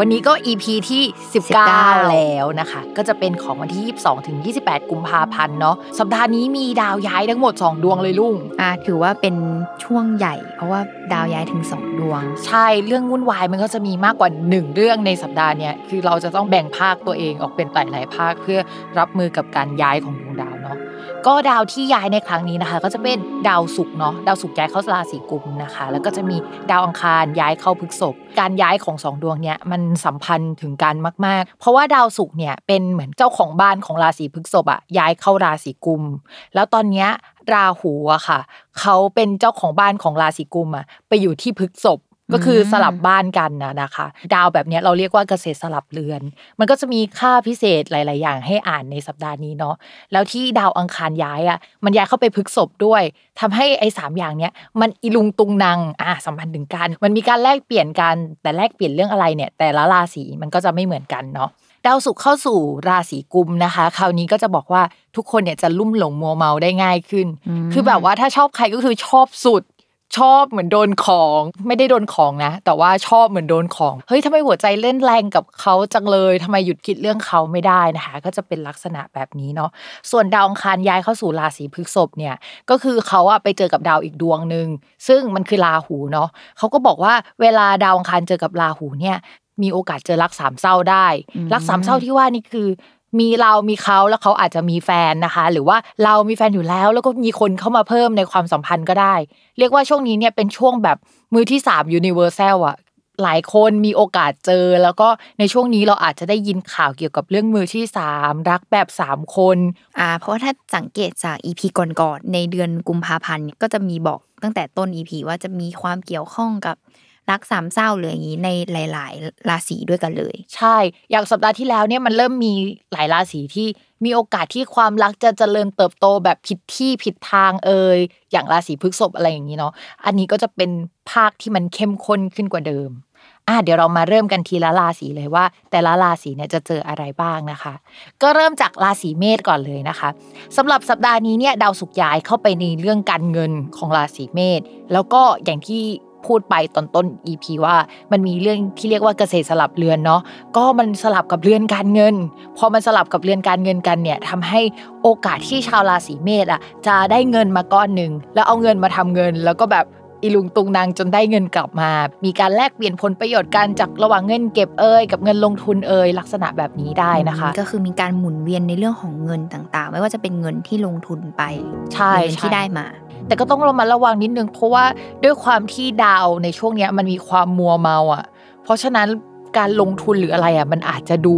วันนี้ก็ EP ที่ 19 แล้วนะคะ ก็จะเป็นของวันที่ 22 ถึง 28 กุมภาพันธ์เนาะสัปดาห์นี้มีดาวย้ายทั้งหมด 2 ดวงเลยลุงอ่าถือว่าเป็นช่วงใหญ่ เพราะว่าดาวย้ายถึงสองดวง ใช่เรื่องวุ่นวายมันก็จะมีมากกว่า 1 เรื่องในสัปดาห์เนี้ยคือเราจะต้องแบ่งภาคตัวเองออกเป็นหลายๆภาคเพื่อรับมือกับการย้ายของดวงดาวเนาะ ก็ดาวที่ย้ายในครั้งนี้นะคะ ก็จะเป็นดาวศุกร์เนาะดาวศุกร์ย้ายเข้าราศีกุมนะคะ แล้วก็จะมีดาวอังคารย้ายเข้าพฤกษภการย้ายของสองดวงเนี้ยมันสัมพันธ์ถึงกันมาก ๆ เพราะว่าดาวศุกร์เนี่ยเป็นเหมือนเจ้าของบ้านของราศีพฤกษภอะย้ายเข้าราศีกุม แล้วตอนเนี้ยราหูอะค่ะ เขาเป็นเจ้าของบ้านของราศีกุมอะไปอยู่ที่พฤกษภ ก็คือสลับบ้านกันนะนะคะ ดาวแบบเนี้ยเราเรียกว่าเกษตรสลับเรือน มันก็จะมีค่าพิเศษหลาย ๆ อย่างให้อ่านในสัปดาห์นี้เนาะแล้วที่ดาวอังคารย้ายอะมันย้ายเข้าไปพฤษภด้วยทำให้ไอ้สามอย่างเนี้ยมันอีลุงตุงนางอะสัมพันธ์ถึงกัน มันมีการแลกเปลี่ยนกันแต่แลกเปลี่ยนเรื่องอะไรเนี่ย แต่ละราศีมันก็จะไม่เหมือนกันเนาะดาวศุกร์เข้าสู่ราศีกุมนะคะ คราวนี้ก็จะบอกว่าทุกคนเนี่ยจะลุ่มหลงมัวเมาได้ง่ายขึ้นอืมคือแบบว่าถ้าชอบใครก็คือชอบสุด ชอบเหมือนโดนของ ไม่ได้โดนของนะ แต่ว่าชอบเหมือนโดนของ เฮ้ยทำไมหัวใจเล่นแรงกับเขาจังเลยทำไมหยุดคิดเรื่องเขาไม่ได้นะคะ ก็จะเป็นลักษณะแบบนี้เนาะ ส่วนดาวอังคารย้ายเข้าสู่ราศีพฤษภเนี่ย ก็คือเขาอะไปเจอกับดาวอีกดวงหนึ่งซึ่งมันคือราหูเนาะเขาก็บอกว่าเวลาดาวอังคารเจอกับราหูเนี่ยมีโอกาสเจอรักสามเศร้าได้อืมรักสามเศร้าที่ว่านี่คือ มีเรามีเขาแล้วเขาอาจจะมีแฟนนะคะ หรือว่าเรามีแฟนอยู่แล้ว แล้วก็มีคนเข้ามาเพิ่มในความสัมพันธ์ก็ได้ เรียกว่าช่วงนี้เนี่ยเป็นช่วงแบบมือที่สาม universal อะหลายคนมีโอกาสเจอ แล้วก็ในช่วงนี้เราอาจจะได้ยินข่าวเกี่ยวกับเรื่องมือที่สามรักแบบสามคนอ่าเพราะว่าถ้าสังเกตจากอีพีก่อนๆในเดือนกุมภาพันธ์ก็จะมีบอกตั้งแต่ต้นอีพีว่าจะมีความเกี่ยวข้องกับ รักสามเศร้าหรืออย่างนี้ในหลาย ๆ ราศีด้วยกันเลย ใช่ อย่างสัปดาห์ที่แล้วเนี่ยมันเริ่มมีหลายราศีที่มีโอกาสที่ความรักจะเจริญเติบโตแบบผิดที่ผิดทางเอ่ยอย่างราศีพฤษภอะไรอย่างนี้เนาะอันนี้ก็จะเป็นภาคที่มันเข้มข้นขึ้นกว่าเดิมอะเดี๋ยวเรามาเริ่มกันทีละราศีเลยว่า แต่ละราศีเนี่ยจะเจออะไรบ้างนะคะ ก็เริ่มจากราศีเมษก่อนเลยนะคะสำหรับสัปดาห์นี้เนี่ยดาวศุกย้ายเข้าไปในเรื่องการเงินของราศีเมษแล้วก็อย่างที่ พูดไปตอนต้น EP ว่ามันมีเรื่องที่เรียกว่าเกษตรสลับเรือนเนาะก็มันสลับกับเรือนการเงิน พอมันสลับกับเรือนการเงินกันเนี่ยทำให้โอกาสที่ชาวราศีเมษอะจะได้เงินมาก้อนหนึ่งแล้วเอาเงินมาทำเงิน แล้วก็แบบอีลุงตุงนางจนได้เงินกลับมา มีการแลกเปลี่ยนผลประโยชน์กันจากระหว่างเงินเก็บเอ่ยกับเงินลงทุนเอ่ยลักษณะแบบนี้ได้นะคะ ก็คือมีการหมุนเวียนในเรื่องของเงินต่างๆ ไม่ว่าจะเป็นเงินที่ลงทุนไปใช่หรือเงินใช่ที่ได้มา แต่ก็ต้องระมัดระวังนิดนึง เพราะว่าด้วยความที่ดาวในช่วงเนี้ยมันมีความมัวเมาอะ เพราะฉะนั้น การลงทุนหรืออะไรอะมันอาจจะดู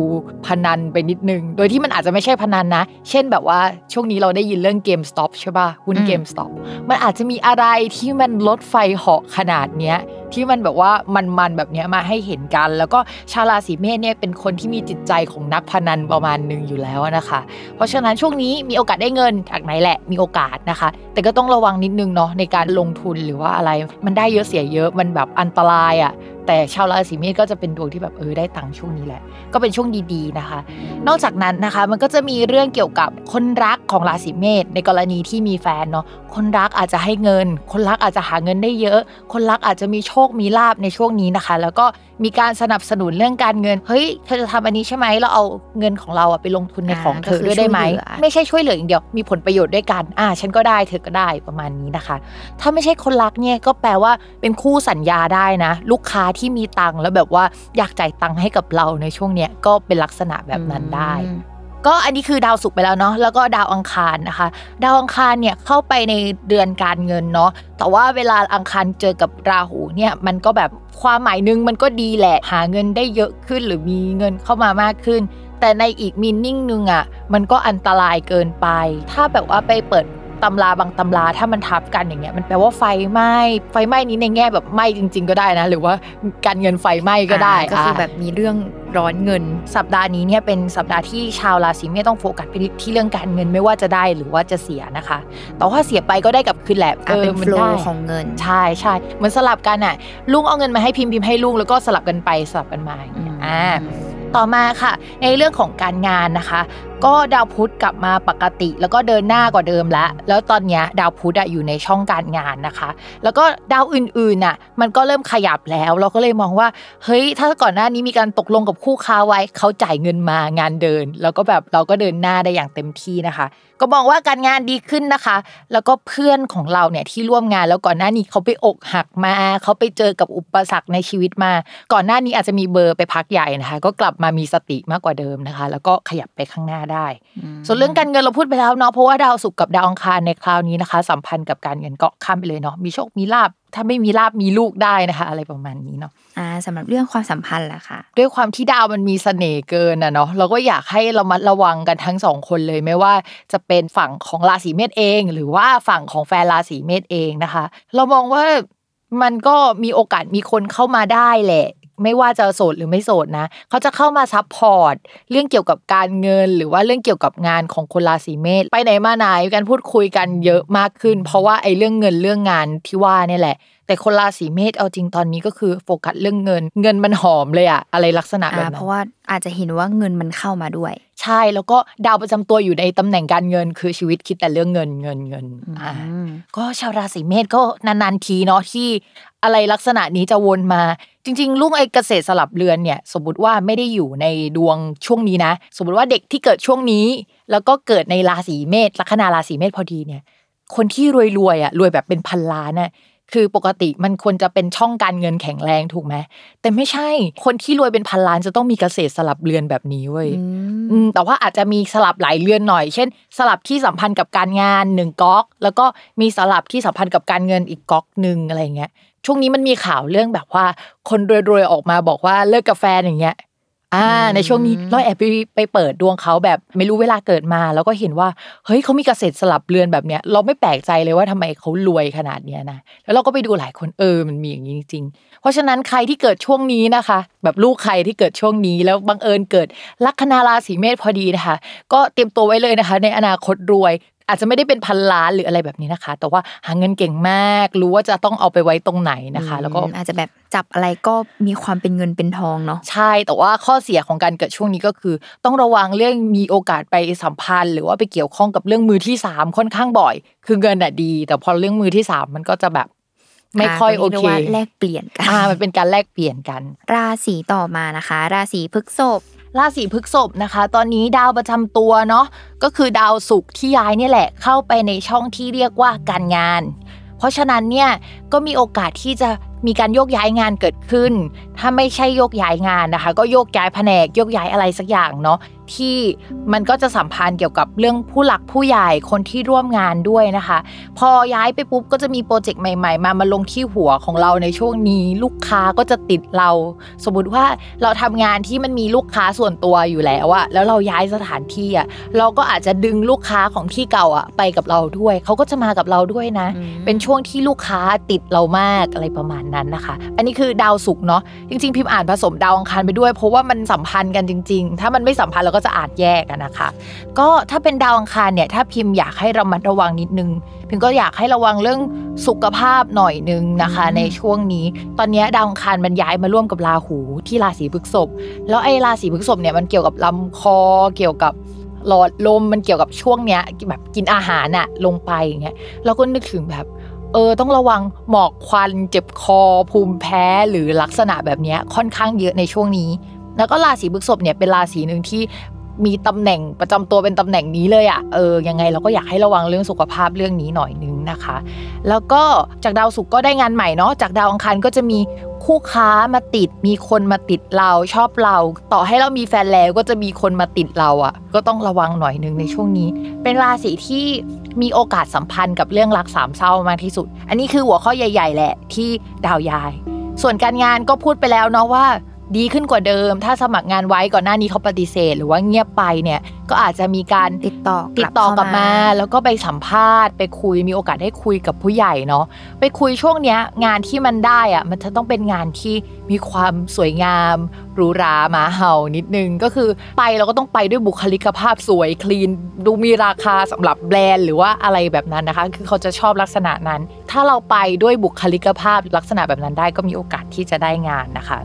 พนันไปนิดนึง โดยที่มันอาจจะไม่ใช่พนันนะ เช่นแบบว่าช่วงนี้เราได้ยินเรื่อง GameStop ใช่ป่ะหุ้นอืม GameStop มันอาจจะมีอะไรที่มันรถไฟเหาะขนาดเนี้ยที่มันแบบว่ามันๆแบบเนี้ยมาให้เห็นกัน แล้วก็ชาวราศีเมษเนี่ยเป็นคนที่มีจิตใจของนักพนันประมาณหนึ่งอยู่แล้วนะคะ เพราะฉะนั้นช่วงนี้มีโอกาสได้เงินจากไหนแหละมีโอกาสนะคะ แต่ก็ต้องระวังนิดนึงเนาะในการลงทุนหรือว่าอะไร มันได้เยอะเสียเยอะมันแบบอันตรายอะ่ะ แต่ชาวราศีเมษก็จะเป็นดวงที่แบบเออได้ตังค์ช่วงนี้แหละ ก็เป็นช่วงดีๆนะคะ นอกจากนั้นนะคะมันก็จะมีเรื่องเกี่ยวกับคนรักของราศีเมษในกรณีที่มีแฟนเนาะคนรักอาจจะให้เงิน คนรักอาจจะหาเงินได้เยอะ คนรักอาจจะมีโชคมีลาบในช่วงนี้นะคะ แล้วก็มีการสนับสนุนเรื่องการเงิน เฮ้ย เธอจะทำอันนี้ใช่ไหมเราเอาเงินของเราอะไปลงทุนในอ่าของเธอก็คือด้วยได้ไหมช่วยเหลือไม่ใช่ช่วยเหลืออย่างเดียว มีผลประโยชน์ด้วยกัน อ่า ฉันก็ได้เธอก็ได้ประมาณนี้นะคะ ถ้าไม่ใช่คนรักเนี่ยก็แปลว่าเป็นคู่สัญญาได้นะ ลูกค้าที่มีตังค์แล้วแบบว่าอยากจ่ายตังค์ให้กับเราในช่วงเนี้ยก็เป็นลักษณะแบบนั้นได้อืม ก็อันนี้คือดาวศุกร์ไปแล้วเนาะแล้วก็ดาวอังคารนะคะ ดาวอังคารเนี่ยเข้าไปในเดือนการเงินเนาะแต่ว่าเวลาอังคารเจอกับราหูเนี่ยมันก็แบบความหมายนึงมันก็ดีแหละหาเงินได้เยอะขึ้นหรือมีเงินเข้ามามากขึ้น แต่ในอีกมินนิ่งนึงอะมันก็อันตรายเกินไป ถ้าแบบว่าไปเปิด ตำราบางตำราถ้ามันทับกันอย่างเงี้ยมันแปลว่าไฟไหม้ไฟไหม้นี้ในแง่แบบไหม้จริง ๆ ก็ได้นะ หรือว่าการเงินไฟไหม้ก็ได้อ่าก็คือแบบมีเรื่องร้อนเงิน สัปดาห์นี้เนี่ยเป็นสัปดาห์ที่ชาวราศีเมษต้องโฟกัสไปที่เรื่องการเงินไม่ว่าจะได้หรือว่าจะเสียนะคะแต่ว่าเสียไปก็ได้กลับคืนแหละอะเป็นมัโฟลได้ของเงินใช่ใช่เหมือนสลับกันอะลุงเอาเงินมาให้พิมพ์พิมพ์ให้ลุงแล้วก็สลับกันไปสลับกันมาอย่างเงี้ยอ่าต่อมาค่ะ ในเรื่องของการงานนะคะก็ดาวพุธกลับมาปกติ แล้วก็เดินหน้ากว่าเดิมแล้วแล้วตอนนี้ดาวพุธอะอยู่ในช่องการงานนะคะ แล้วก็ดาวอื่นๆน่ะมันก็เริ่มขยับแล้ว เราก็เลยมองว่าเฮ้ยถ้าก่อนหน้านี้มีการตกลงกับคู่ค้าไว้เขาจ่ายเงินมางานเดิน แล้วก็แบบเราก็เดินหน้าได้อย่างเต็มที่นะคะ ก็มองว่าการงานดีขึ้นนะคะ แล้วก็เพื่อนของเราเนี่ยที่ร่วมงานแล้วก่อนหน้านี้เขาไปอกหักมาเขาไปเจอกับอุปสรรคในชีวิตมา ก่อนหน้านี้อาจจะมีเบอร์ไปพักใหญ่นะคะ ก็กลับมามีสติมากกว่าเดิมนะคะ แล้วก็ขยับไปข้างหน้าได้ ส่วนเรื่องการเงินเราพูดไปแล้วเนาะเพราะว่าดาวศุกร์กับดาวอังคารในคราวนี้นะคะ สัมพันธ์กับการเงินก็ข้ามไปเลยเนาะมีโชคมีลาบถ้าไม่มีลาบมีลูกได้นะคะ อะไรประมาณนี้เนาะอ่าสำหรับเรื่องความสัมพันธ์ล่ะค่ะ ด้วยความที่ดาวมันมีเสน่ห์เกินอะเนาะเราก็อยากให้เราระมัดระวังกันทั้งสองคนเลยไม่ว่าจะเป็นฝั่งของราศีเมษเอง หรือว่าฝั่งของแฟนราศีเมษเองนะคะ เรามองว่ามันก็มีโอกาสมีคนเข้ามาได้แหละ ไม่ว่าจะโสดหรือไม่โสดนะเขาจะเข้ามา support เรื่องเกี่ยวกับการเงิน หรือว่าเรื่องเกี่ยวกับงานของคนราศีเมษไปไหนมาไหนกันพูดคุยกันเยอะมากขึ้น เพราะว่าไอ้เรื่องเงินเรื่องงานที่ว่าเนี่ยแหละ แต่คนราศีเมษเอาจริงตอนนี้ก็คือโฟกัสเรื่องเงิน เงินมันหอมเลยอะอะไรลักษณะแบบอ่านั้นเพราะว่าอาจจะเห็นว่าเงินมันเข้ามาด้วย ใช่แล้วก็ดาวประจำตัวอยู่ในตำแหน่งการเงิน คือชีวิตคิดแต่เรื่องเงินเงินเงินอ่าอืมก็ชาวราศีเมษก็นานๆทีเนาะที่ อะไรลักษณะนี้จะวนมา จริง ๆลุงไอ้เกษตรสลับเรือนเนี่ยสมมติว่าไม่ได้อยู่ในดวงช่วงนี้นะ สมมติว่าเด็กที่เกิดช่วงนี้ แล้วก็เกิดในราศีเมษลัคนาราศีเมษพอดีเนี่ย คนที่รวยๆอะรวยแบบเป็นพันล้านน่ะคือปกติมันควรจะเป็นช่องการเงินแข็งแรงถูกไหมแต่ไม่ใช่ คนที่รวยเป็นพันล้านจะต้องมีเกษตรสลับเรือนแบบนี้เว้ยอืมอืมแต่ว่าอาจจะมีสลับหลายเรือนหน่อย เช่น สลับที่สัมพันธ์กับการงานหนึ่งก๊อก แล้วก็มีสลับที่สัมพันธ์กับการเงินอีกก๊อกหนึ่งอะไรเงี้ย ช่วงนี้มันมีข่าวเรื่องแบบว่า คนรวยๆออกมาบอกว่าเลิกกับแฟนอย่างเงี้ยอ่าในช่วงนี้เราแอบไปไปเปิดดวงเขาแบบไม่รู้เวลาเกิดมา แล้วก็เห็นว่าเฮ้ยเขามีเกษตรสลับเรือนแบบเนี้ย เราไม่แปลกใจเลยว่าทำไมเขารวยขนาดเนี้ยนะแล้วเราก็ไปดูหลายคนเออมันมีอย่างนี้จริงๆเพราะฉะนั้นใครที่เกิดช่วงนี้นะคะ แบบลูกใครที่เกิดช่วงนี้ แล้วบังเอิญเกิดลัคนาราศีเมษพอดีนะคะ ก็เตรียมตัวไว้เลยนะคะ ในอนาคตรวย อาจจะไม่ได้เป็นพันล้านหรืออะไรแบบนี้นะคะ แต่ว่าหาเงินเก่งมาก รู้ว่าจะต้องเอาไปไว้ตรงไหนนะคะ แล้วก็อืมอาจจะแบบจับอะไรก็มีความเป็นเงินเป็นทองเนาะใช่ แต่ว่าข้อเสียของการเกิดช่วงนี้ก็คือ ต้องระวังเรื่องมีโอกาสไปสัมพันธ์ หรือว่าไปเกี่ยวข้องกับเรื่องมือที่สามค่อนข้างบ่อย คือเงินอะดี แต่พอเรื่องมือที่สามมันก็จะแบบไม่ค่อยโอรีกเคได้ว่าแลกเปลี่ยนกันอ่ามันเป็นการแลกเปลี่ยนกัน ราศีต่อมานะคะ ราศีพฤษภ ราศีพฤษภนะคะ ตอนนี้ดาวประจำตัวเนาะก็คือดาวศุกร์ที่ย้ายเนี่ยแหละเข้าไปในช่องที่เรียกว่าการงาน เพราะฉะนั้นเนี่ยก็มีโอกาสที่จะมีการโยกย้ายงานเกิดขึ้น ถ้าไม่ใช่โยกย้ายงานนะคะ ก็โยกย้ายแผนกโยกย้ายอะไรสักอย่างเนาะ ที่มันก็จะสัมพันธ์เกี่ยวกับเรื่องผู้หลักผู้ใหญ่คนที่ร่วมงานด้วยนะคะ พอย้ายไปปุ๊บก็จะมีโปรเจกต์ใหม่ ๆ มามาลงที่หัวของเราในช่วงนี้ ลูกค้าก็จะติดเรา สมมุติว่าเราทำงานที่มันมีลูกค้าส่วนตัวอยู่แล้วอะแล้วเราย้ายสถานที่อะเราก็อาจจะดึงลูกค้าของที่เก่าอะไปกับเราด้วย เขาก็จะมากับเราด้วยนะอืมเป็นช่วงที่ลูกค้าติดเรามากอะไรประมาณนั้นนะคะ อันนี้คือดาวศุกร์เนาะจริงๆ พิมพ์อ่านผสมดาวอังคารไปด้วย เพราะว่ามันสัมพันธ์กันจริง ๆ ถ้ามันไม่สัมพันธ์เราก็จะอ่านแยกอะนะคะ ก็ถ้าเป็นดาวอังคารเนี่ยถ้าพิมพ์อยากให้ระมัดระวังนิดนึง พิมก็อยากให้ระวังเรื่องสุขภาพหน่อยนึงนะคะ ในช่วงนี้ ตอนนี้ดาวอังคารมันย้ายมาร่วมกับราหูที่ราศีพฤษภแล้วไอ้ราศีพฤษภเนี่ยมันเกี่ยวกับลำคอเกี่ยวกับหลอดลมมันเกี่ยวกับช่วงเนี้ยแบบกินอาหารอะลงไปอย่างเงี้ยเราก็นึกถึงแบบเออต้องระวังหมอกควันเจ็บคอภูมิแพ้หรือลักษณะแบบเนี้ยค่อนข้างเยอะในช่วงนี้ แล้วก็ราศีพฤษภเนี่ยเป็นราศีหนึ่งที่มีตำแหน่งประจำตัวเป็นตำแหน่งนี้เลยอะ่ะ เออ ยังไงเราก็อยากให้ระวังเรื่องสุขภาพเรื่องนี้หน่อยนึงนะคะ แล้วก็จากดาวศุกร์ก็ได้งานใหม่เนาะ จากดาวอังคารก็จะมีคู่ค้ามาติด มีคนมาติดเราชอบเรา ต่อให้เรามีแฟนแล้วก็จะมีคนมาติดเราอะ ก็ต้องระวังหน่อยนึงในช่วงนี้ เป็นราศีที่มีโอกาสสัมพันธ์กับเรื่องรักสามเศร้ามากที่สุด อันนี้คือหัวข้อใหญ่ ๆ แหละที่ดาวยาย ส่วนการงานก็พูดไปแล้วเนาะว่า ดีขึ้นกว่าเดิม ถ้าสมัครงานไว้ก่อนหน้านี้เขาปฏิเสธ หรือว่าเงียบไปเนี่ยก็อาจจะมีการติดต่อติดต่อกลับมา แล้วก็ไปสัมภาษณ์ ไปคุยมีโอกาสได้คุยกับผู้ใหญ่เนาะไปคุยช่วงเนี้ยงานที่มันได้อะมันจะต้องเป็นงานที่มีความสวยงามหรูหราหมาเห่านิดนึงก็คือไปเราก็ต้องไปด้วยบุคลิกภาพสวยคลีน ดูมีราคาสำหรับแบรนด์หรือว่าอะไรแบบนั้นนะคะ คือเขาจะชอบลักษณะนั้น ถ้าเราไปด้วยบุคลิกภาพลักษณะแบบนั้นได้ก็มีโอกาสที่จะได้งานนะคะ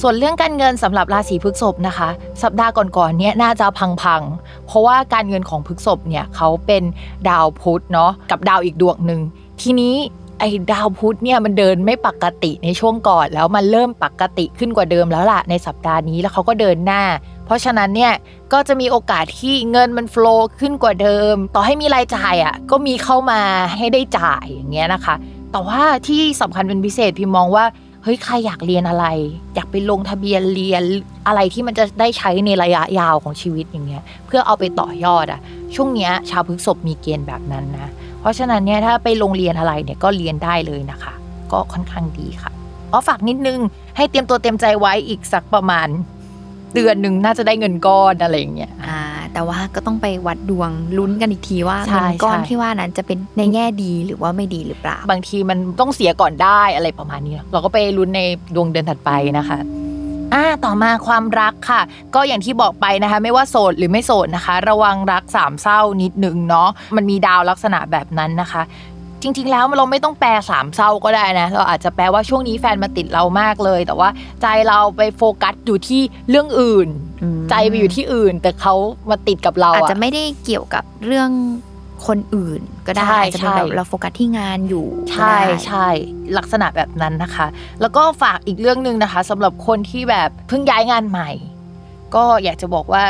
ส่วนเรื่องการเงินสำหรับราศีพฤษภนะคะ สัปดาห์ก่อนๆเนี้ยน่าจะพังๆ เพราะว่าการเงินของพฤษภเนี่ยเขาเป็นดาวพุธเนาะกับดาวอีกดวงหนึ่งทีนี้ไอ้ดาวพุธเนี่ยมันเดินไม่ปกติในช่วงก่อนแล้วมันเริ่มปกติขึ้นกว่าเดิมแล้วล่ะในสัปดาห์นี้แล้วเขาก็เดินหน้า เพราะฉะนั้นเนี่ยก็จะมีโอกาสที่เงินมันโฟลว์ขึ้นกว่าเดิม ต่อให้มีรายจ่ายอะก็มีเข้ามาให้ได้จ่ายอย่างเงี้ยนะคะ แต่ว่าที่สำคัญเป็นพิเศษพี่มองว่า เฮ้ยใครอยากเรียนอะไร อยากไปลงทะเบียนเรียนอะไรที่มันจะได้ใช้ในระยะยาวของชีวิตอย่างเงี้ยเพื่อเอาไปต่อยอดอะช่วงเนี้ยชาวพฤษภมีเกณฑ์แบบนั้นนะเพราะฉะนั้นเนี่ยถ้าไปโรงเรียนอะไรเนี่ยก็เรียนได้เลยนะคะ ก็ค่อนข้างดีค่ะอ๋อฝากนิดนึงให้เตรียมตัวเตรียมใจไว้อีกสักประมาณ เดือนหนึ่งน่าจะได้เงินก้อนอะไรอย่างเงี้ยอ่า แต่ว่าก็ต้องไปวัดดวงลุ้นกันอีกทีว่าใช่เงินก้อนใช่ที่ว่านั้นจะเป็นในแง่ดีหรือว่าไม่ดีหรือเปล่า บางทีมันต้องเสียก่อนได้อะไรประมาณนี้ เราก็ไปลุ้นในดวงเดือนถัดไปนะคะอ่าต่อมาความรักค่ะ ก็อย่างที่บอกไปนะคะ ไม่ว่าโสดหรือไม่โสดนะคะ ระวังรักสามเศร้านิดนึงเนาะมันมีดาวลักษณะแบบนั้นนะคะ จริง ๆ แล้วเราไม่ต้องแปลสามเศร้าก็ได้นะ เราอาจจะแปลว่าช่วงนี้แฟนมาติดเรามากเลย แต่ว่าใจเราไปโฟกัสอยู่ที่เรื่องอื่นอืมใจไปอยู่ที่อื่น แต่เขามาติดกับเราอาจอะจะไม่ได้เกี่ยวกับเรื่องคนอื่นก็ได้ใช่อาจจะเป็นแบบใช่เราโฟกัสที่งานอยู่ก็ใช่ได้ใช่ลักษณะแบบนั้นนะคะ แล้วก็ฝากอีกเรื่องหนึ่งนะคะสำหรับคนที่แบบเพิ่งย้ายงานใหม่ ก็อยากจะบอกว่า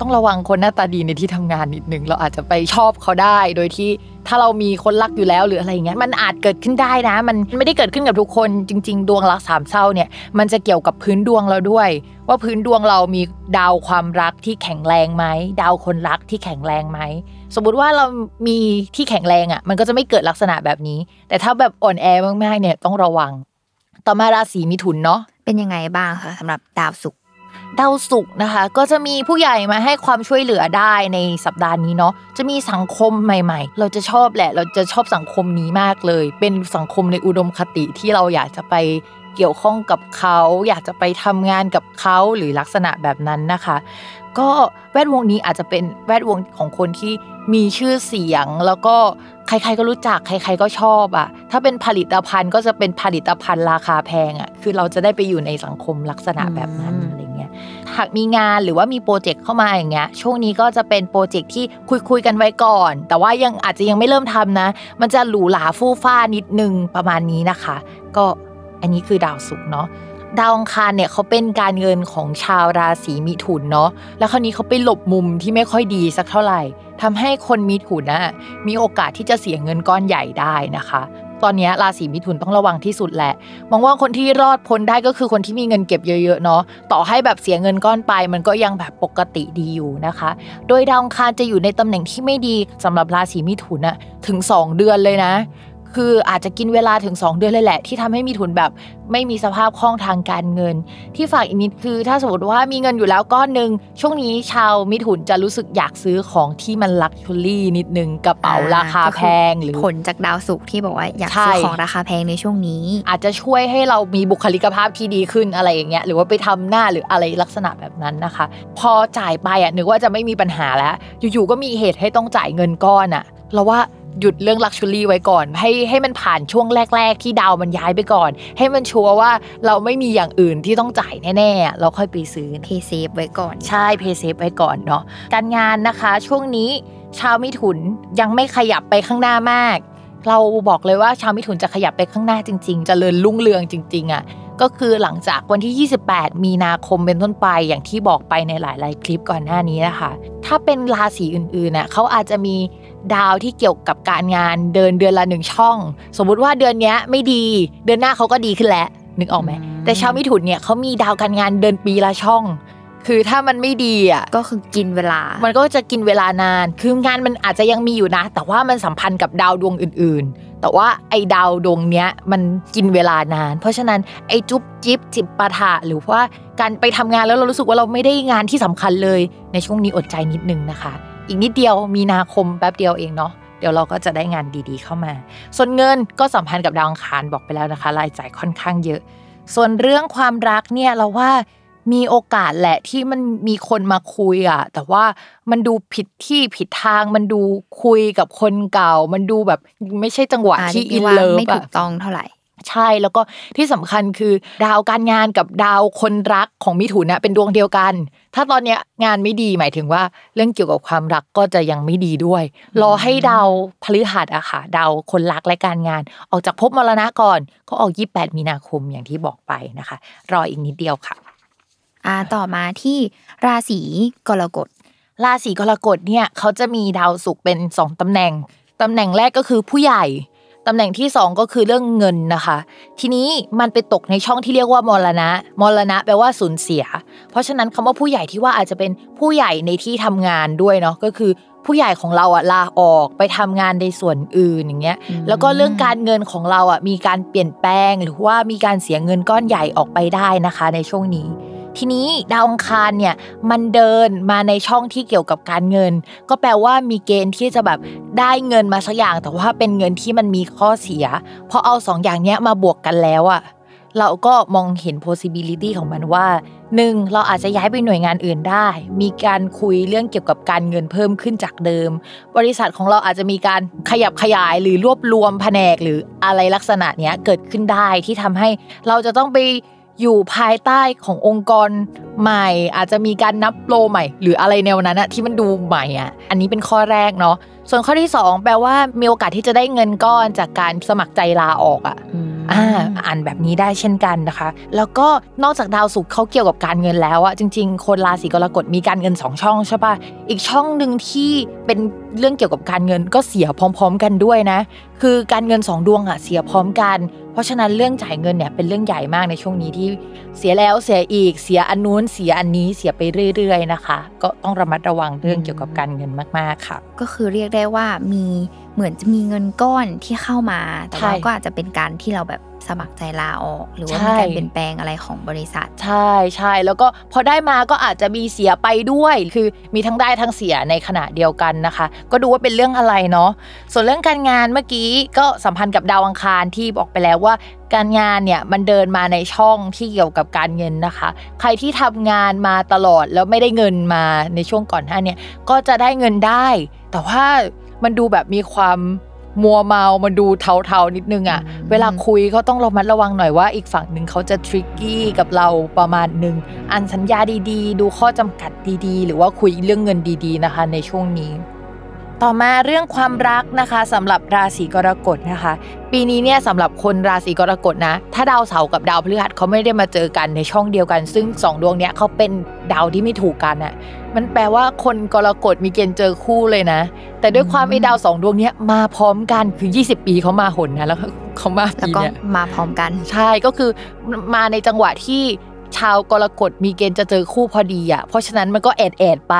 ต้องระวังคนหน้าตาดีในที่ทำงานนิดนึง เราอาจจะไปชอบเขาได้ โดยที่ถ้าเรามีคนรักอยู่แล้วหรืออะไรอย่างเงี้ยมันอาจเกิดขึ้นได้นะ มันไม่ได้เกิดขึ้นกับทุกคนจริง ๆ ดวงรักสามเศร้าเนี่ยมันจะเกี่ยวกับพื้นดวงเราด้วย ว่าพื้นดวงเรามีดาวความรักที่แข็งแรงไหมดาวคนรักที่แข็งแรงไหมสมมุติว่าเรามีที่แข็งแรงอะ มันก็จะไม่เกิดลักษณะแบบนี้ แต่ถ้าแบบอ่อนแอมากๆเนี่ยต้องระวัง ต่อมาราศีมิถุนเนาะเป็นยังไงบ้างคะสำหรับดาวศุกร์ ดาวศุกร์นะคะ ก็จะมีผู้ใหญ่มาให้ความช่วยเหลือได้ในสัปดาห์นี้เนาะจะมีสังคมใหม่ ๆ เราจะชอบแหละ เราจะชอบสังคมนี้มากเลย เป็นสังคมในอุดมคติที่เราอยากจะไปเกี่ยวข้องกับเขา อยากจะไปทำงานกับเขาหรือลักษณะแบบนั้นนะคะ ก็แวดวงนี้อาจจะเป็นแวดวงของคนที่มีชื่อเสียงแล้วก็ใครๆก็รู้จักใครๆก็ชอบอะ ถ้าเป็นผลิตภัณฑ์ก็จะเป็นผลิตภัณฑ์ราคาแพงอะ คือเราจะได้ไปอยู่ในสังคมลักษณะแบบนั้นอะไร หากมีงานหรือว่ามีโปรเจกต์เข้ามาอย่างเงี้ยช่วงนี้ก็จะเป็นโปรเจกต์ที่คุยคุยกันไว้ก่อน แต่ว่ายังอาจจะยังไม่เริ่มทำนะ มันจะหรูหราฟู่ฟ้านิดนึงประมาณนี้นะคะ ก็อันนี้คือดาวศุกร์เนาะดาวอังคารเนี่ยเขาเป็นการเงินของชาวราศีมิถุนเนาะแล้วคราวนี้เขาไปหลบมุมที่ไม่ค่อยดีสักเท่าไหร่ทำให้คนมิถุนนะมีโอกาสที่จะเสียเงินก้อนใหญ่ได้นะคะ ตอนนี้ราศีมิถุนต้องระวังที่สุดแหละมองว่าคนที่รอดพ้นได้ก็คือคนที่มีเงินเก็บเยอะๆเนาะต่อให้แบบเสียเงินก้อนไป มันก็ยังแบบปกติดีอยู่นะคะ โดยดาวอังคารจะอยู่ในตำแหน่งที่ไม่ดีสำหรับราศีมิถุนอะถึง 2 เดือนเลยนะ คืออาจจะกินเวลาถึง 2 เดือนเลยแหละ ที่ทำให้มิถุนแบบไม่มีสภาพคล่องทางการเงิน ที่ฝากอีกนิดคือ ถ้าสมมติว่ามีเงินอยู่แล้วก้อนหนึ่งช่วงนี้ชาวมิถุนจะรู้สึกอยากซื้อของที่มัน luxury นิดนึงกระเป๋าราคาแพงหรือผลจากดาวศุกร์ที่บอกว่าอยากใช่ซื้อของราคาแพงในช่วงนี้ อาจจะช่วยให้เรามีบุคลิกภาพที่ดีขึ้นอะไรอย่างเงี้ยหรือว่าไปทำหน้าหรืออะไรลักษณะแบบนั้นนะคะ พอจ่ายไปอะนึกว่าจะไม่มีปัญหาแล้ว อยู่ๆก็มีเหตุให้ต้องจ่ายเงินก้อนอะเราว่า หยุดเรื่อง luxury ไว้ก่อน ให้ให้มันผ่านช่วงแรก ๆ ที่ดาวมันย้ายไปก่อน ให้มันชัวร์ว่าเราไม่มีอย่างอื่นที่ต้องจ่ายแน่ๆอะเราค่อยไปซื้อ play safe ไว้ก่อน ใช่ play safe ไว้ก่อนเนาะการงานนะคะช่วงนี้ชาวมิถุนยังไม่ขยับไปข้างหน้ามาก เราบอกเลยว่าชาวมิถุนจะขยับไปข้างหน้าจริงๆเจริญรุ่งเรืองจริง ๆอะก็คือหลังจากวันที่ 28 มีนาคมเป็นต้นไปอย่างที่บอกไปในหลาย ๆ คลิปก่อนหน้านี้นะคะ ถ้าเป็นราศีอื่นๆน่ะเขาอาจจะมี ดาวที่เกี่ยวกับการงานเดินเดือนละหนึ่งช่อง สมมุติว่าเดือนเนี้ยไม่ดี เดือนหน้าเขาก็ดีขึ้นแล้วนึกออกไหมแต่ชาวมิถุนเนี่ยเขามีดาวการงานเดินปีละช่อง คือถ้ามันไม่ดีอะก็คือกินเวลา มันก็จะกินเวลานาน คืองานมันอาจจะยังมีอยู่นะ แต่ว่ามันสัมพันธ์กับดาวดวงอื่น ๆ แต่ว่าไอ้ดาวดวงเนี้ยมันกินเวลานาน เพราะฉะนั้นไอ้จุ๊บจิ๊บจิบปะทะหรือว่าการไปทำงานแล้วเรารู้สึกว่าเราไม่ได้งานที่สำคัญเลย ในช่วงนี้อดใจนิดนึงนะคะ อีกนิดเดียวมีนาคมแป๊บเดียวเองเนาะเดี๋ยวเราก็จะได้งานดีๆเข้ามา ส่วนเงินก็สัมพันธ์กับดาวอังคารบอกไปแล้วนะคะ รายจ่ายค่อนข้างเยอะ ส่วนเรื่องความรักเนี่ยเราว่ามีโอกาสแหละที่มันมีคนมาคุยอะแต่ว่ามันดูผิดที่ผิดทาง มันดูคุยกับคนเก่า มันดูแบบไม่ใช่จังหวะอ่าที่เรีอิยกนว่าเลิฟไม่ถูอะกต้องเท่าไหร่ ใช่แล้วก็ที่สำคัญคือดาวการงานกับดาวคนรักของมิถุนนะเป็นดวงเดียวกัน ถ้าตอนเนี้ยงานไม่ดีหมายถึงว่า เรื่องเกี่ยวกับความรักก็จะยังไม่ดีด้วย รอให้ดาวพฤหัสอะค่ะดาวคนรักและการงาน ออกจากภพมรณะก่อนก็ออก 28 มีนาคมอย่างที่บอกไปนะคะ รออีกนิดเดียวค่ะอ่าต่อมาที่ราศีกรกฎราศีกรกฎเนี่ยเขาจะมีดาวศุกร์เป็นสองตำแหน่งตำแหน่งแรกก็คือผู้ใหญ่ ตำแหน่งที่สองก็คือเรื่องเงินนะคะ ทีนี้มันไปตกในช่องที่เรียกว่ามรณะ มรณะแปลว่าสูญเสีย เพราะฉะนั้นคำว่าผู้ใหญ่ที่ว่าอาจจะเป็นผู้ใหญ่ในที่ทำงานด้วยเนาะก็คือผู้ใหญ่ของเราอะลาออกไปทำงานในส่วนอื่นอย่างเงี้ย แล้วก็เรื่องการเงินของเราอะมีการเปลี่ยนแปลง หรือว่ามีการเสียเงินก้อนใหญ่ออกไปได้นะคะ ในช่วงนี้ ทีนี้ดาวอังคารเนี่ยมันเดินมาในช่องที่เกี่ยวกับการเงิน ก็แปลว่ามีเกณฑ์ที่จะแบบได้เงินมาสักอย่าง แต่ว่าเป็นเงินที่มันมีข้อเสียพอเอาสองอย่างเนี้ยมาบวกกันแล้วอะเราก็มองเห็น possibility ของมันว่าหนึ่งเราอาจจะย้ายไปหน่วยงานอื่นได้ มีการคุยเรื่องเกี่ยวกับการเงินเพิ่มขึ้นจากเดิม บริษัทของเราอาจจะมีการขยับขยายหรือรวบรวมแผนกหรืออะไรลักษณะเนี้ยเกิดขึ้นได้ที่ทำให้เราจะต้องไป อยู่ภายใต้ขององค์กรใหม่ อาจจะมีการนับโปรใหม่ หรืออะไรแนวนั้นอะที่มันดูใหม่อะอันนี้เป็นข้อแรกเนาะส่วนข้อที่สองแปลว่ามีโอกาสที่จะได้เงินก้อนจากการสมัครใจลาออกอะ อ่าอ่านแบบนี้ได้เช่นกันนะคะ แล้วก็นอกจากดาวศุกร์เขาเกี่ยวกับการเงินแล้วอะจริง ๆ คนราศีกรกฎมีการเงินสองช่องใช่ปะอีกช่องหนึ่งที่เป็นเรื่องเกี่ยวกับการเงินก็เสียพร้อม ๆ กันด้วยนะ คือการเงินสองดวงอะเสียพร้อมกัน เพราะฉะนั้นเรื่องจ่ายเงินเนี่ยเป็นเรื่องใหญ่มากในช่วงนี้ที่เสียแล้วเสียอีกเสียอันนู้นเสียอันนี้เสียไปเรื่อย ๆ นะคะ ก็ต้องระมัดระวังเรื่องเกี่ยวกับการเงินมากๆค่ะ ก็คือเรียกได้ว่ามี เหมือนจะมีเงินก้อนที่เข้ามา แต่ว่าใช่ก็อาจจะเป็นการที่เราแบบสมัครใจลาออก หรือว่าใช่มีการเปลี่ยนแปลงอะไรของบริษัท ใช่ใช่แล้วก็พอได้มาก็อาจจะมีเสียไปด้วย คือมีทั้งได้ทั้งเสียในขณะเดียวกันนะคะ ก็ดูว่าเป็นเรื่องอะไรเนาะส่วนเรื่องการงานเมื่อกี้ก็สัมพันธ์กับดาวอังคารที่บอกไปแล้วว่า การงานเนี่ยมันเดินมาในช่องที่เกี่ยวกับการเงินนะคะ ใครที่ทำงานมาตลอดแล้วไม่ได้เงินมาในช่วงก่อนหน้าเนี่ยก็จะได้เงินได้ แต่ว่า มันดูแบบมีความมัวเมามันดูเทาๆนิดนึงอะ่ะอืมเวลาคุยก็ต้องระมัดระวังหน่อยว่าอีกฝั่งหนึ่งเขาจะทริกกี้กับเราประมาณหนึ่งอ่านสัญญาดีๆ ดูข้อจำกัดดีๆ หรือว่าคุยเรื่องเงินดีๆนะคะ ในช่วงนี้ ต่อมาเรื่องความรักนะคะสำหรับราศีกรกฎนะคะ ปีนี้เนี่ยสำหรับคนราศีกรกฎนะ ถ้าดาวเสาร์กับดาวพฤหัสเขาไม่ได้มาเจอกันในช่องเดียวกัน ซึ่งสองดวงเนี้ยเขาเป็นดาวที่ไม่ถูกกันอะมันแปลว่าคนกรกฎมีเกณฑ์เจอคู่เลยนะ แต่ด้วยความไอ้ดาวสองดวงเนี้ยมาพร้อมกันคือ 20 ปีเขามาหนนะแล้วเขามาแล้วปีก็เนี้ยมาพร้อมกัน ใช่ก็คือมาในจังหวะที่ ชาวกรกฎมีเกณฑ์จะเจอคู่พอดีอะ เพราะฉะนั้นมันก็แอดแอดไป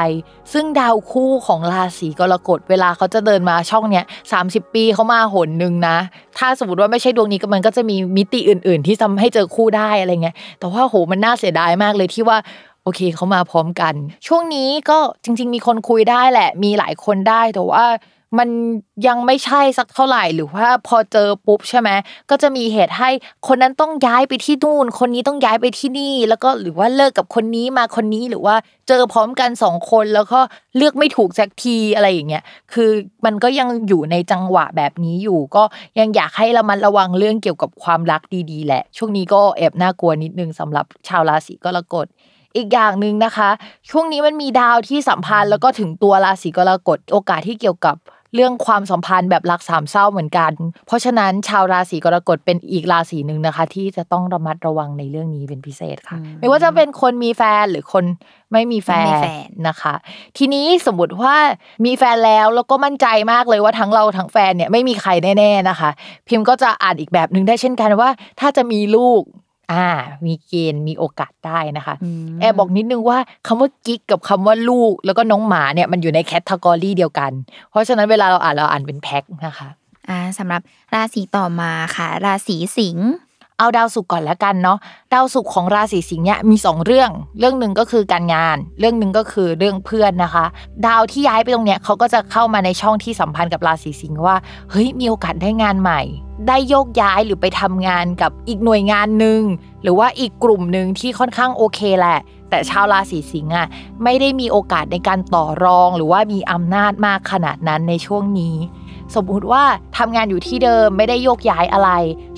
ซึ่งดาวคู่ของราศีกรกฎเวลาเขาจะเดินมาช่องเนี้ย30ปีเขามาหนหนึ่งนะ ถ้าสมมติว่าไม่ใช่ดวงนี้ก็มันก็จะมีมิติอื่น ๆ ที่ทำให้เจอคู่ได้อะไรเงี้ย แต่ว่าโหมันน่าเสียดายมากเลยที่ว่าโอเคเขามาพร้อมกัน ช่วงนี้ก็จริง ๆ มีคนคุยได้แหละ มีหลายคนได้แต่ว่า มันยังไม่ใช่สักเท่าไหร่หรือว่าพอเจอปุ๊บใช่ไหมก็จะมีเหตุให้คนนั้นต้องย้ายไปที่นู่น คนนี้ต้องย้ายไปที่นี่ แล้วก็หรือว่าเลิกกับคนนี้มาคนนี้หรือว่าเจอพร้อมกันสองคนแล้วก็เลือกไม่ถูกสักทีอะไรอย่างเงี้ยคือมันก็ยังอยู่ในจังหวะแบบนี้อยู่ ก็ยังอยากให้ระมัดระวังเรื่องเกี่ยวกับความรักดีๆ แหละ ช่วงนี้ก็แอบน่ากลัวนิดนึงสำหรับชาวราศีกรกฎอีกอย่างหนึ่งนะคะ ช่วงนี้มันมีดาวที่สัมพันธ์แล้วก็ถึงตัวราศีกรกฎโอกาสที่เกี่ยวกับ เรื่องความสัมพันธ์แบบรักสามเศร้าเหมือนกัน เพราะฉะนั้นชาวราศีกรกฎเป็นอีกราศีหนึ่งนะคะ ที่จะต้องระมัดระวังในเรื่องนี้เป็นพิเศษค่ะอืมไม่ว่าจะเป็นคนมีแฟนหรือคนไม่มีแฟไม่มีนแฟนนะคะ ทีนี้สมมติว่ามีแฟนแล้วแล้วก็มั่นใจมากเลยว่าทั้งเราทั้งแฟนเนี่ยไม่มีใครแน่ ๆนะคะ พิมพ์ก็จะอ่านอีกแบบหนึ่งได้เช่นกันว่า ถ้าจะมีลูก อ่า มีเกณฑ์มีโอกาสได้นะคะอืมแอบบอกนิดนึงว่าคำว่ากิ๊กกับคำว่าลูก แล้วก็น้องหมาเนี่ยมันอยู่ในแคตตากรีเดียวกัน เพราะฉะนั้นเวลาเราอ่านเราอ่านเป็นแพ็คนะคะอ่าสำหรับราศีต่อมาค่ะ ราศีสิงห์ เอาดาวศุกร์ก่อนแล้วกันเนาะดาวศุกร์ของราศีสิงห์เนี่ยมีสองเรื่อง เรื่องหนึ่งก็คือการงาน เรื่องหนึ่งก็คือเรื่องเพื่อนนะคะ ดาวที่ย้ายไปตรงเนี้ยเขาก็จะเข้ามาในช่องที่สัมพันธ์กับราศีสิงห์ว่าเฮ้ยมีโอกาสได้งานใหม่ ได้โยกย้ายหรือไปทำงานกับอีกหน่วยงานหนึ่งหรือว่าอีกกลุ่มหนึ่งที่ค่อนข้างโอเคแหละ แต่ชาวราศีสิงห์อะไม่ได้มีโอกาสในการต่อรอง หรือว่ามีอำนาจมากขนาดนั้นในช่วงนี้ สมมุติว่าทำงานอยู่ที่เดิมไม่ได้โยกย้ายอะไร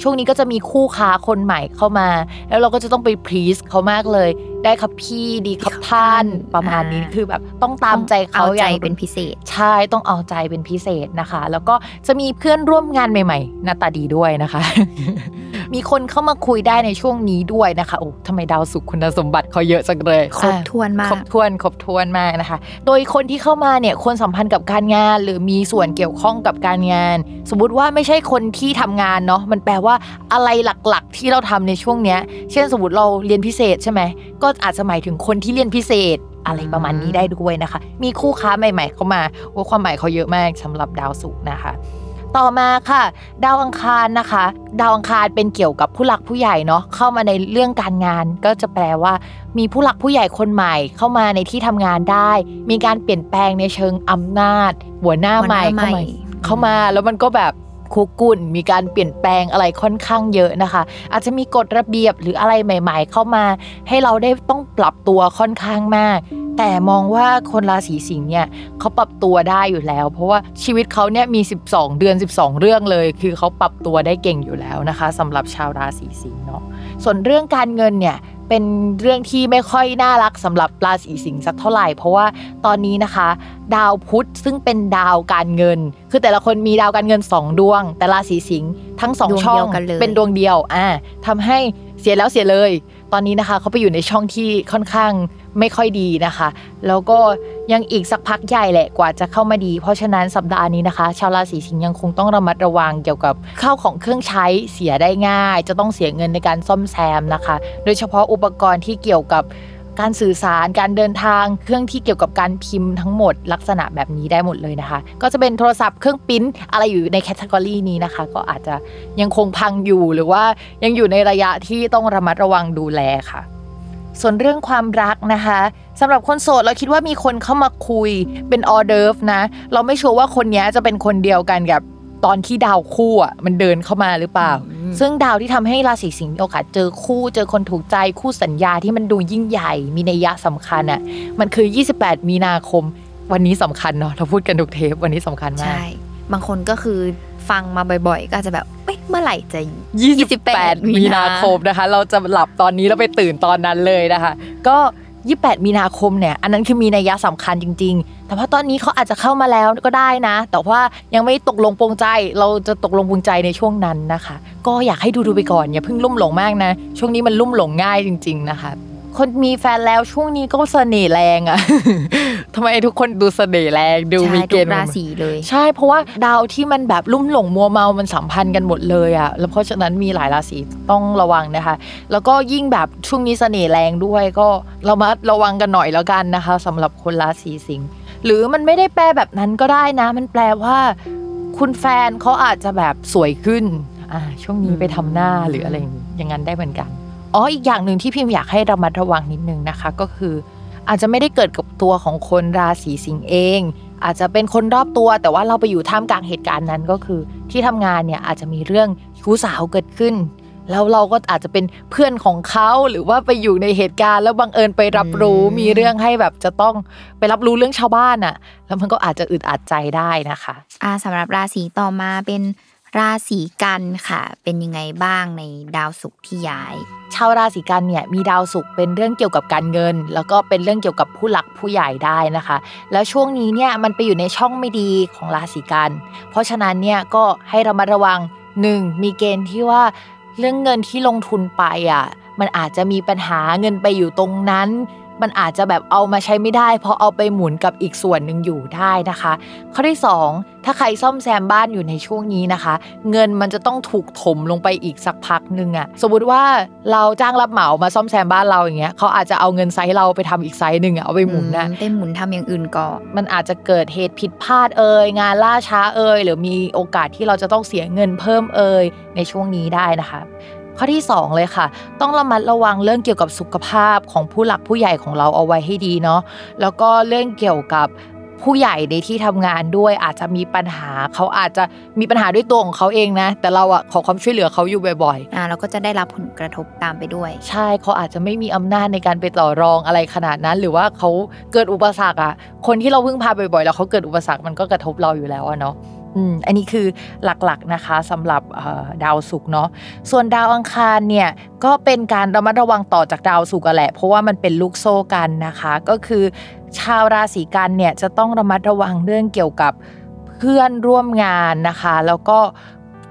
ช่วงนี้ก็จะมีคู่ค้าคนใหม่เข้ามา แล้วเราก็จะต้องไปพรีสเขามากเลย ได้ครับพี่ดีครับท่านประมาณนี้คือแบบต้องตามใจเขาเอาอใจย่างเป็นพิเศษ ใช่ต้องเอาใจเป็นพิเศษนะคะ แล้วก็จะมีเพื่อนร่วมงานใหม่ๆหน้าตาดีด้วยนะคะ มีคนเข้ามาคุยได้ในช่วงนี้ด้วยนะคะโอ้ทำไมดาวสุขคุณสมบัติเขาเยอะจังเลยครบอะถ้วนมาก ครบถ้วนครบถ้วนมากนะคะ โดยคนที่เข้ามาเนี่ยคนสัมพันธ์กับการงาน หรือมีส่วนเกี่ยวข้องกับการงาน สมมุติว่าไม่ใช่คนที่ทำงานเนาะมันแปลว่าอะไรหลักๆ ที่เราทำในช่วงเนี้ย เช่นสมมติเราเรียนพิเศษใช่ไหมก็อาจจะหมายถึงคนที่เรียนพิเศษอะไรประมาณนี้ได้ด้วยนะคะ มีคู่ค้าใหม่ ๆ เข้ามาโอ้ความหมายเขาเยอะมากสำหรับดาวศุกร์นะคะ ต่อมาค่ะ ดาวอังคารนะคะ ดาวอังคารเป็นเกี่ยวกับผู้หลักผู้ใหญ่เนาะเข้ามาในเรื่องการงาน ก็จะแปลว่า มีผู้หลักผู้ใหญ่คนใหม่ เข้ามาในที่ทำงานได้ มีการเปลี่ยนแปลงในเชิงอำนาจหัวหน้าใหม่หัวหน้าใหม่เข้ามาเข้ามาแล้วมันก็แบบ คุกุ่นมีการเปลี่ยนแปลงอะไรค่อนข้างเยอะนะคะ อาจจะมีกฎระเบียบหรืออะไรใหม่ ๆ เข้ามา ให้เราได้ต้องปรับตัวค่อนข้างมาก แต่มองว่าคนราศีสิงห์เนี่ยเขาปรับตัวได้อยู่แล้ว เพราะว่าชีวิตเขาเนี่ยมี 12 เดือน 12 เรื่องเลย คือเขาปรับตัวได้เก่งอยู่แล้วนะคะสำหรับชาวราศีสิงห์เนาะส่วนเรื่องการเงินเนี่ย เป็นเรื่องที่ไม่ค่อยน่ารักสำหรับราศีสิงห์สักเท่าไหร่ เพราะว่าตอนนี้นะคะ ดาวพุธซึ่งเป็นดาวการเงิน คือแต่ละคนมีดาวการเงิน 2 ดวง แต่ราศีสิงห์ทั้งสองดวงช่อเดีงยวกันเลยเป็นดวงเดียวอ่าทำให้เสียแล้วเสียเลย ตอนนี้นะคะเขาไปอยู่ในช่องที่ค่อนข้างไม่ค่อยดีนะคะ แล้วก็ยังอีกสักพักใหญ่แหละกว่าจะเข้ามาดี เพราะฉะนั้นสัปดาห์นี้นะคะ ชาวราศีสิงห์ยังคงต้องระมัดระวังเกี่ยวกับข้าวของเครื่องใช้เสียได้ง่าย จะต้องเสียเงินในการซ่อมแซมนะคะ โดยเฉพาะอุปกรณ์ที่เกี่ยวกับ การสื่อสารการเดินทางเครื่องที่เกี่ยวกับการพิมพ์ทั้งหมดลักษณะแบบนี้ได้หมดเลยนะคะ ก็จะเป็นโทรศัพท์เครื่องปิ้นอะไรอยู่ในแคตตากรีนี้นะคะ ก็อาจจะยังคงพังอยู่หรือว่ายังอยู่ในระยะที่ต้องระมัดระวังดูแลค่ะส่วนเรื่องความรักนะคะสำหรับคนโสดเราคิดว่ามีคนเข้ามาคุยเป็นออเดิร์ฟนะ เราไม่ชัวร์ว่าคนนี้จะเป็นคนเดียวกันกับ ตอนที่ดาวคู่อะมันเดินเข้ามาหรือเปล่า ซึ่งดาวที่ทำให้ราศีสิงห์มีโอกาสเจอคู่เจอคนถูกใจคู่สัญญาที่มันดูยิ่งใหญ่มีนัยยะสำคัญอะมันคือ 28 มีนาคม วันนี้สำคัญเนาะเราพูดกันทุกเทปวันนี้สำคัญมากใช่บางคนก็คือฟังมาบ่อยๆ ก็อาจจะแบบเอ้ยเมื่อไหร่จะ 28 มีนาคมนะคะ เราจะหลับตอนนี้แล้วไปตื่นตอนนั้นเลยนะคะ ก็ 28 มีนาคมเนี่ย อันนั้นคือมีนัยยะสำคัญจริง ๆ แต่ว่าตอนนี้เขาอาจจะเข้ามาแล้วก็ได้นะ แต่ว่ายังไม่ตกลงปรงใจ เราจะตกลงปรงใจในช่วงนั้นนะคะ ก็อยากให้ดูดูไปก่อน อย่าเพิ่งลุ่มหลงมากนะ ช่วงนี้มันลุ่มหลงง่ายจริง ๆ นะคะ คนมีแฟนแล้วช่วงนี้ก็เสน่ห์แรงอะทำไมทุกคนดูเสน่ห์แรงดูใช่มีเกทุณกฑ์ราศีเลย ใช่เพราะว่าดาวที่มันแบบลุ่มหลงมัวเมามันสัมพันธ์กันหมดเลยอะ่ะแล้วเพราะฉะนั้นมีหลายราศีต้องระวังนะคะ แล้วก็ยิ่งแบบช่วงนี้เสน่ห์แรงด้วยก็เรามาระวังกันหน่อยแล้วกันนะคะสำหรับคนราศีสิงห์หรือมันไม่ได้แปลแบบนั้นก็ได้นะ มันแปลว่า คุณแฟนเขาอาจจะแบบสวยขึ้นอ่าช่วงนี้ไปทำหน้าหรืออะไรอย่างนี้อย่างนั้นได้เหมือนกัน อ๋ออีกอย่างหนึ่งที่พิมพ์อยากให้ระมัดระวังนิดนึงนะคะ ก็คืออาจจะไม่ได้เกิดกับตัวของคนราศีสิงห์เอง อาจจะเป็นคนรอบตัว แต่ว่าเราไปอยู่ท่ามกลางเหตุการณ์นั้นก็คือ ที่ทำงานเนี่ยอาจจะมีเรื่องชู้สาวเกิดขึ้น แล้วเราก็อาจจะเป็นเพื่อนของเขาหรือว่าไปอยู่ในเหตุการณ์แล้วบังเอิญไปรับรู้มมีเรื่องให้แบบจะต้องไปรับรู้เรื่องชาวบ้านอะแล้วมันก็อาจจะอึดอัดใจได้นะคะอ่าสำหรับราศีต่อมาเป็น ราศีกันค่ะ เป็นยังไงบ้างในดาวศุกร์ที่ย้าย ชาวราศีกันเนี่ยมีดาวศุกร์เป็นเรื่องเกี่ยวกับการเงิน แล้วก็เป็นเรื่องเกี่ยวกับผู้หลักผู้ใหญ่ได้นะคะ แล้วช่วงนี้เนี่ยมันไปอยู่ในช่องไม่ดีของราศีกัน เพราะฉะนั้นเนี่ยก็ให้เรามาระวังหนึ่งมีเกณฑ์ที่ว่าเรื่องเงินที่ลงทุนไปอะมันอาจจะมีปัญหาเงินไปอยู่ตรงนั้น มันอาจจะแบบเอามาใช้ไม่ได้ เพราะเอาไปหมุนกับอีกส่วนหนึ่งอยู่ได้นะคะ ข้อที่ 2 ถ้าใครซ่อมแซมบ้านอยู่ในช่วงนี้นะคะ เงินมันจะต้องถูกถมลงไปอีกสักพักหนึ่งอะสมมติว่าเราจ้างรับเหมามาซ่อมแซมบ้านเราอย่างเงี้ยเขาอาจจะเอาเงินไซส์เราไปทำอีกไซส์หนึ่งอะเอาไปหมุนนะอืมไปหมุนทำอย่างอื่นก่อนมันอาจจะเกิดเหตุผิดพลาดเอ่ยงานล่าช้าเอ่ยหรือมีโอกาสที่เราจะต้องเสียเงินเพิ่มเอยในช่วงนี้ได้นะคะ ข้อที่ 2 เลยค่ะ ต้องระมัดระวังเรื่องเกี่ยวกับสุขภาพของผู้หลักผู้ใหญ่ของเราเอาไว้ให้ดีเนาะแล้วก็เรื่องเกี่ยวกับผู้ใหญ่ในที่ทำงานด้วยอาจจะมีปัญหาเขาอาจจะมีปัญหาด้วยตัวของเขาเองนะ แต่เราอะขอความช่วยเหลือเขาอยู่บ่อยๆอ่าเราก็จะได้รับผลกระทบตามไปด้วย ใช่เขาอาจจะไม่มีอำนาจในการไปต่อรองอะไรขนาดนั้น หรือว่าเขาเกิดอุปสรรคอะคนที่เราพึ่งพาบ่อยๆ แล้วเขาเกิดอุปสรรคมันก็กระทบเราอยู่แล้วอะเนาะ อืมอันนี้คือหลักๆนะคะสำหรับดาวศุกร์เนาะส่วนดาวอังคารเนี่ยก็เป็นการระมัดระวังต่อจากดาวศุกร์แหละ เพราะว่ามันเป็นลูกโซ่กันนะคะ ก็คือ ชาวราศีกันเนี่ยจะต้องระมัดระวังเรื่องเกี่ยวกับเพื่อนร่วมงานนะคะ แล้วก็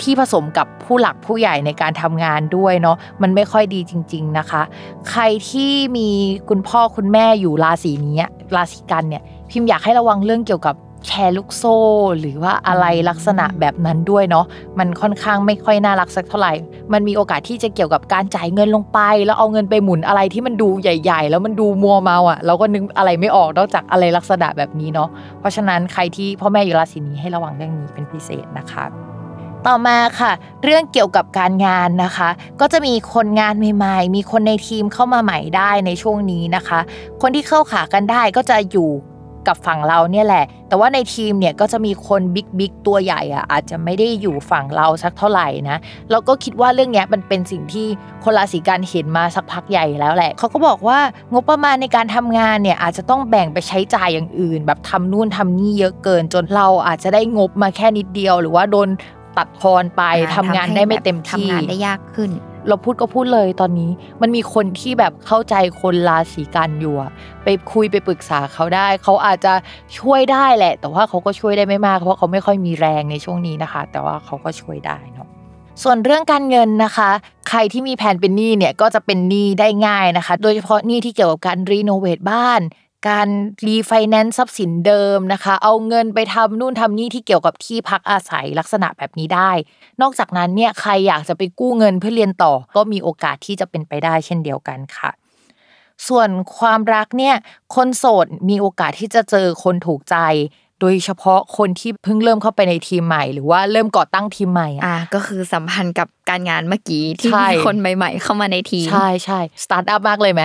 ที่ผสมกับผู้หลักผู้ใหญ่ในการทำงานด้วยเนาะมันไม่ค่อยดีจริง ๆนะคะ ใครที่มีคุณพ่อคุณแม่อยู่ราศีนี้ราศีกันเนี่ยพิมพ์อยากให้ระวังเรื่องเกี่ยวกับ แชร์ลูกโซ่ หรือว่าอะไรลักษณะแบบนั้นด้วยเนาะมันค่อนข้างไม่ค่อยน่ารักสักเท่าไหร่ มันมีโอกาสที่จะเกี่ยวกับการจ่ายเงินลงไป แล้วเอาเงินไปหมุนอะไรที่มันดูใหญ่ ๆ แล้วมันดูมัวเมาอะเราก็นึกอะไรไม่ออกนอกจากอะไรลักษณะแบบนี้เนาะเพราะฉะนั้นใครที่พ่อแม่อยู่ราศีนี้ให้ระวังเรื่องนี้เป็นพิเศษนะคะต่อมาค่ะ เรื่องเกี่ยวกับการงานนะคะ ก็จะมีคนงานใหม่ๆ มีคนในทีมเข้ามาใหม่ได้ในช่วงนี้นะคะ คนที่เข้าขากันได้ก็จะอยู่ กับฝั่งเราเนี่ยแหละ แต่ว่าในทีมเนี่ยก็จะมีคนบิ๊กบิ๊กตัวใหญ่อะอาจจะไม่ได้อยู่ฝั่งเราสักเท่าไหร่นะเราก็คิดว่าเรื่องเนี้ยมันเป็นสิ่งที่คนราศีกันเห็นมาสักพักใหญ่แล้วแหละเขาก็บอกว่างบประมาณในการทำงานเนี่ยอาจจะต้องแบ่งไปใช้จ่ายอย่างอื่น แบบทำนู่นทำนี่เยอะเกิน จนเราอาจจะได้งบมาแค่นิดเดียว หรือว่าโดนตัดทอนไปอ่ทำงานได้ไม่เต็มที่ทำงานได้ยากขึ้น เราพูดก็พูดเลยตอนนี้ มันมีคนที่แบบเข้าใจคนราศีกันอยู่ไปคุยไปปรึกษาเขาได้ เขาอาจจะช่วยได้แหละ แต่ว่าเขาก็ช่วยได้ไม่มากเพราะเขาไม่ค่อยมีแรงในช่วงนี้นะคะ แต่ว่าเขาก็ช่วยได้เนาะส่วนเรื่องการเงินนะคะ ใครที่มีแผนเป็นหนี้เนี่ยก็จะเป็นหนี้ได้ง่ายนะคะ โดยเฉพาะหนี้ที่เกี่ยวกับการ renovate บ้าน การรีไฟแนนซ์ทรัพย์สินเดิมนะคะ เอาเงินไปทำนู่นทำนี่ที่เกี่ยวกับที่พักอาศัยลักษณะแบบนี้ได้ นอกจากนั้นเนี่ยใครอยากจะไปกู้เงินเพื่อเรียนต่อ ก็มีโอกาสที่จะเป็นไปได้เช่นเดียวกันค่ะส่วนความรักเนี่ย คนโสดมีโอกาสที่จะเจอคนถูกใจ โดยเฉพาะคนที่เพิ่งเริ่มเข้าไปในทีมใหม่ หรือว่าเริ่มก่อตั้งทีมใหม่อะอ่าก็คือสัมพันธ์กับการงานเมื่อกี้ที่ใช่มีคนใหม่ ๆ เข้ามาในทีมใช่ใช่สตาร์ทอัพมากเลยไหม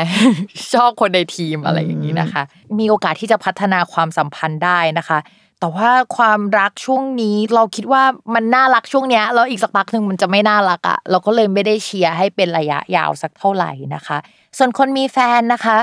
ชอบคนในทีมอะไรอย่างนี้นะคะ มีโอกาสที่จะพัฒนาความสัมพันธ์ได้นะคะแต่ว่าความรักช่วงนี้เราคิดว่ามันน่ารักช่วงเนี้ยแล้วอีกสักพักหนึ่งมันจะไม่น่ารักอะ่ะเราก็เลยไม่ได้เชียร์ให้เป็นระยะยาวสักเท่าไหร่นะคะ ส่วนคนมีแฟนนะคะ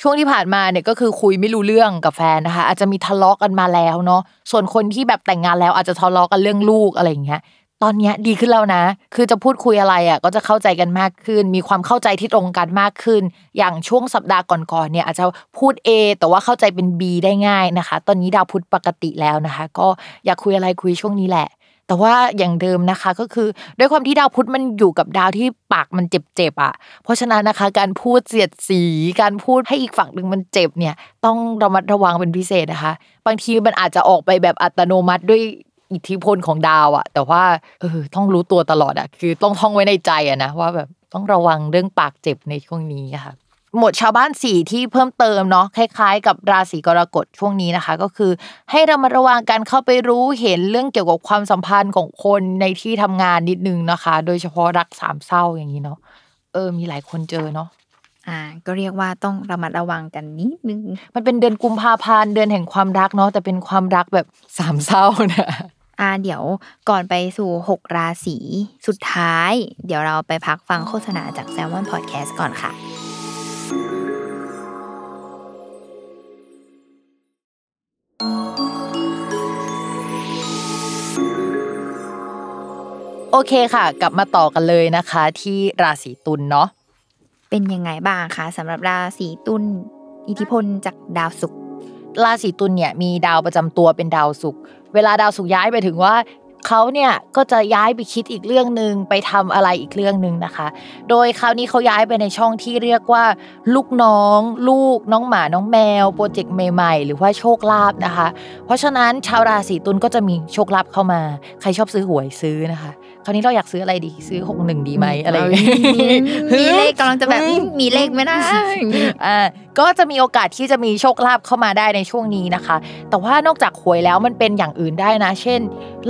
ช่วงที่ผ่านมาเนี่ยก็คือคุยไม่รู้เรื่องกับแฟนนะคะ อาจจะมีทะเลาะกันมาแล้วเนาะส่วนคนที่แบบแต่งงานแล้วอาจจะทะเลาะกันเรื่องลูกอะไรอย่างเงี้ยตอนเนี้ยดีขึ้นแล้วนะ คือจะพูดคุยอะไรอะก็จะเข้าใจกันมากขึ้น มีความเข้าใจที่ตรงกันมากขึ้น อย่างช่วงสัปดาห์ก่อนๆเนี่ยอาจจะพูด A แต่ว่าเข้าใจเป็น B ได้ง่ายนะคะ ตอนนี้ดาวพุธปกติแล้วนะคะ ก็อยากคุยอะไรคุยช่วงนี้แหละ แต่ว่าอย่างเดิมนะคะก็คือด้วยความที่ดาวพุธมันอยู่กับดาวที่ปากมันเจ็บๆอะ เพราะฉะนั้นนะคะ การพูดเสียดสีการพูดให้อีกฝั่งหนึ่งมันเจ็บเนี่ย ต้องระมัดระวังเป็นพิเศษนะคะ บางทีมันอาจจะออกไปแบบอัตโนมัติด้วยอิทธิพลของดาวอะแต่ว่าเออต้องรู้ตัวตลอดอะคือต้องท่องไว้ในใจอะนะว่าแบบต้องระวังเรื่องปากเจ็บในช่วงนี้ค่ะ หมดชาวบ้านสี่ที่เพิ่มเติมเนาะคล้ายๆ กับราศีกรกฎช่วงนี้นะคะ ก็คือ ให้เรามาระวังการเข้าไปรู้เห็นเรื่องเกี่ยวกับความสัมพันธ์ของคนในที่ทำงานนิดนึงนะคะ โดยเฉพาะรักสามเศร้าอย่างนี้เนาะเออ มีหลายคนเจอเนาะอ่า ก็เรียกว่าต้องระมัดระวังกันนิดนึง มันเป็นเดือนกุมภาพันธ์เดือนแห่งความรักเนาะแต่เป็นความรักแบบสามเศร้านะอ่าเดี๋ยวก่อนไปสู่ 6 ราศีสุดท้าย เดี๋ยวเราไปพักฟังโฆษณาจาก Salmon Podcast ก่อนค่ะ โอเคค่ะ กลับมาต่อกันเลยนะคะ ที่ราศีตุลเนาะเป็นยังไงบ้างคะสำหรับราศีตุลอิทธิพลจากดาวศุกร์ราศีตุลเนี่ยมีดาวประจำตัวเป็นดาวศุกร์เวลาดาวศุกร์ย้ายไปถึงว่าใค เขาเนี่ยก็จะย้ายไปคิดอีกเรื่องหนึ่งไปทำอะไรอีกเรื่องหนึ่งนะคะ โดยคราวนี้เขาย้ายไปในช่องที่เรียกว่า ลูกน้อง ลูกน้องหมาน้องแมวโปรเจกต์ใหม่ๆ หรือว่าโชคลาภนะคะ เพราะฉะนั้นชาวราศีตุลก็จะมีโชคลาภเข้ามา ใครชอบซื้อหวยซื้อนะคะ คราวนี้เราอยากซื้ออะไรดีซื้อหกหนึ่งดีไหมอะไรอย่างเงี้ยมีเลขกำลังจะแบบมีเลขไหมนะอ่าก็จะมีโอกาสที่จะมีโชคลาภเข้ามาได้ในช่วงนี้นะคะ แต่ว่านอกจากหวยแล้วมันเป็นอย่างอื่นได้นะ เช่น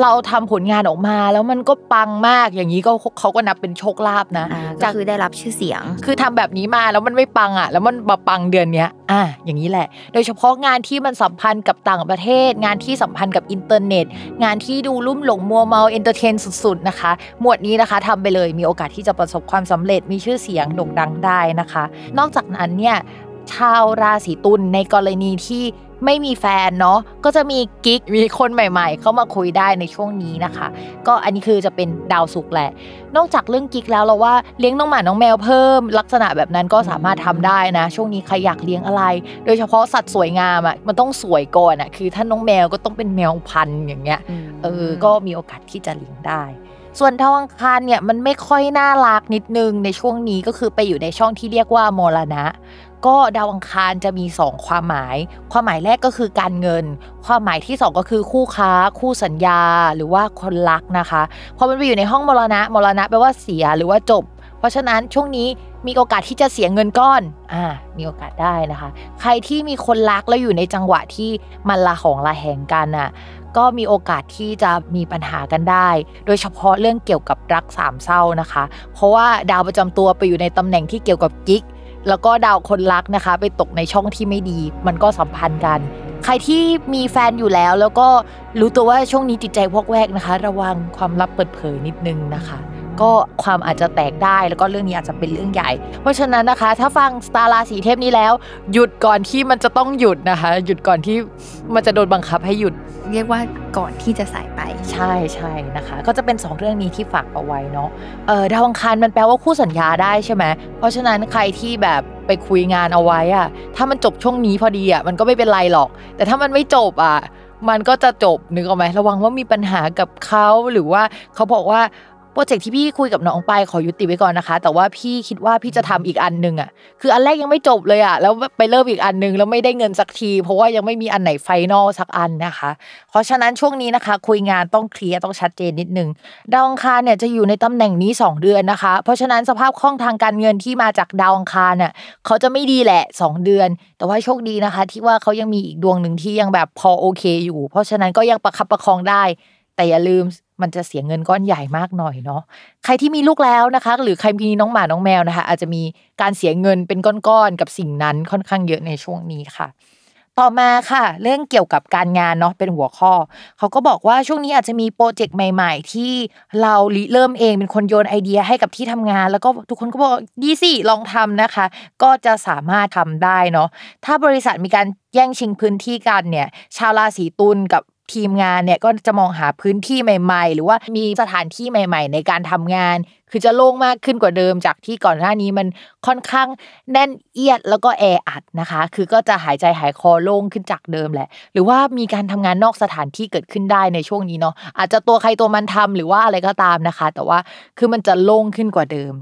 เราทำผลงานออกมาแล้วมันก็ปังมากอย่างนี้ก็เขาก็นับเป็นโชคลาภนะอ่าก็จากคือได้รับชื่อเสียง คือทำแบบนี้มาแล้วมันไม่ปังอะ แล้วมันมาปังเดือนเนี้ยอะอย่างนี้แหละ โดยเฉพาะงานที่มันสัมพันธ์กับต่างประเทศ งานที่สัมพันธ์กับอินเทอร์เน็ต งานที่ดูลุ่มหลงมัวเมา entertain สุดๆนะคะ หมวดนี้นะคะทำไปเลยมีโอกาสที่จะประสบความสำเร็จมีชื่อเสียงโด่งดังได้นะคะ นอกจากนั้นเนี่ย ชาวราศีตุลในกรณีที่ไม่มีแฟนเนาะก็จะมีกิ๊กมีคนใหม่ ๆ เข้ามาคุยได้ในช่วงนี้นะคะ ก็อันนี้คือจะเป็นดาวศุกร์แหละ นอกจากเรื่องกิ๊กแล้วเราว่าเลี้ยงน้องหมาน้องแมวเพิ่ม ลักษณะแบบนั้นก็สามารถทำได้นะ ช่วงนี้ใครอยากเลี้ยงอะไร โดยเฉพาะสัตว์สวยงามอะมันต้องสวยก่อนอะคือถ้าน้องแมวก็ต้องเป็นแมวพันธุ์อย่างเงี้ยเออก็มีโอกาสที่จะเลี้ยงได้ส่วนดาวอังคารเนี่ยมันไม่ค่อยน่ารักนิดนึงในช่วงนี้ก็คือไปอยู่ในช่องที่เรียกว่ามรณะ ก็ดาวอังคารจะมี 2 ความหมาย ความหมายแรกก็คือการเงิน ความหมายที่ 2 ก็คือคู่ค้า คู่สัญญา หรือว่าคนรักนะคะพอมันไปอยู่ในห้องมรณะมรณะแปลว่าเสียหรือว่าจบ เพราะฉะนั้นช่วงนี้มีโอกาสที่จะเสียเงินก้อน อ่า มีโอกาสได้นะคะ ใครที่มีคนรักแล้วอยู่ในจังหวะที่มันละของละแหงกันอะ ก็มีโอกาสที่จะมีปัญหากันได้ โดยเฉพาะเรื่องเกี่ยวกับรักสามเศร้านะคะ เพราะว่าดาวประจำตัวไปอยู่ในตำแหน่งที่เกี่ยวกับกิ๊ก แล้วก็ดาวคนรักนะคะ ไปตกในช่องที่ไม่ดี มันก็สัมพันธ์กัน ใครที่มีแฟนอยู่แล้ว แล้วก็รู้ตัวว่าช่วงนี้จิตใจพวกแวกนะคะ ระวังความลับเปิดเผยนิดนึงนะคะ ก็ความอาจจะแตกได้แล้วก็เรื่องนี้อาจจะเป็นเรื่องใหญ่ เพราะฉะนั้นนะคะ ถ้าฟังสตาร์ราศีเทพนี้แล้ว หยุดก่อนที่มันจะต้องหยุดนะคะ หยุดก่อนที่มันจะโดนบังคับให้หยุด เรียกว่าก่อนที่จะสายไป ใช่ใช่นะคะ ก็จะเป็น 2 เรื่องนี้ที่ฝากเอาไว้เนาะเออดาวอังคารมันแปลว่าคู่สัญญาได้ใช่ไหมเพราะฉะนั้นใครที่แบบไปคุยงานเอาไว้อะถ้ามันจบช่วงนี้พอดีอะมันก็ไม่เป็นไรหรอก แต่ถ้ามันไม่จบอะมันก็จะจบนึกออกไหมระวังว่ามีปัญหากับเขาหรือว่าเขาบอกว่า โปรเจกต์ที่พี่คุยกับน้องไปขอยุติไว้ก่อนนะคะ แต่ว่าพี่คิดว่าพี่จะทำอีกอันหนึ่งอะคืออันแรกยังไม่จบเลยอะแล้วไปเริ่มอีกอันหนึงแล้วไม่ได้เงินสักที เพราะว่ายังไม่มีอันไหนไฟนอลสักอันนะคะ เพราะฉะนั้นช่วงนี้นะคะ คุยงานต้องเคลียร์ต้องชัดเจนนิดนึงดาวอังคารเนี่ยจะอยู่ในตำแหน่งนี้ 2 เดือนนะคะ เพราะฉะนั้นสภาพคล่องทางการเงินที่มาจากดาวอังคารเนี่ยเขาจะไม่ดีแหละ 2 เดือน แต่ว่าโชคดีนะคะ ที่ว่าเขายังมีอีกดวงหนึ่งที่ยังแบบพอโอเคอยู่ เพราะฉะนั้นก็ยังประคับประคองได้ แต่อย่าลืม มันจะเสียเงินก้อนใหญ่มากหน่อยเนาะใครที่มีลูกแล้วนะคะ หรือใครมีน้องหมาน้องแมวนะคะ อาจจะมีการเสียเงินเป็นก้อนๆกับสิ่งนั้นค่อนข้างเยอะในช่วงนี้ค่ะ ต่อมาค่ะ เรื่องเกี่ยวกับการงานเนาะเป็นหัวข้อ เขาก็บอกว่าช่วงนี้อาจจะมีโปรเจกต์ใหม่ ๆ ที่เราเริ่มเองเป็นคนโยนไอเดียให้กับที่ทำงาน แล้วก็ทุกคนก็บอกดีสิลองทำนะคะ ก็จะสามารถทำได้เนาะถ้าบริษัทมีการแย่งชิงพื้นที่กันเนี่ย ชาวราศีตุลกับ ทีมงานเนี่ยก็จะมองหาพื้นที่ใหม่ ๆ หรือว่ามีสถานที่ใหม่ ๆ ในการทำงาน คือจะโล่งมากขึ้นกว่าเดิมจากที่ก่อนหน้านี้มันค่อนข้างแน่นเอียดแล้วก็แออัดนะคะ คือก็จะหายใจหายคอโล่งขึ้นจากเดิมแหละ หรือว่ามีการทำงานนอกสถานที่เกิดขึ้นได้ในช่วงนี้เนาะอาจจะตัวใครตัวมันทำหรือว่าอะไรก็ตามนะคะ แต่ว่าคือมันจะโล่งขึ้นกว่าเดิม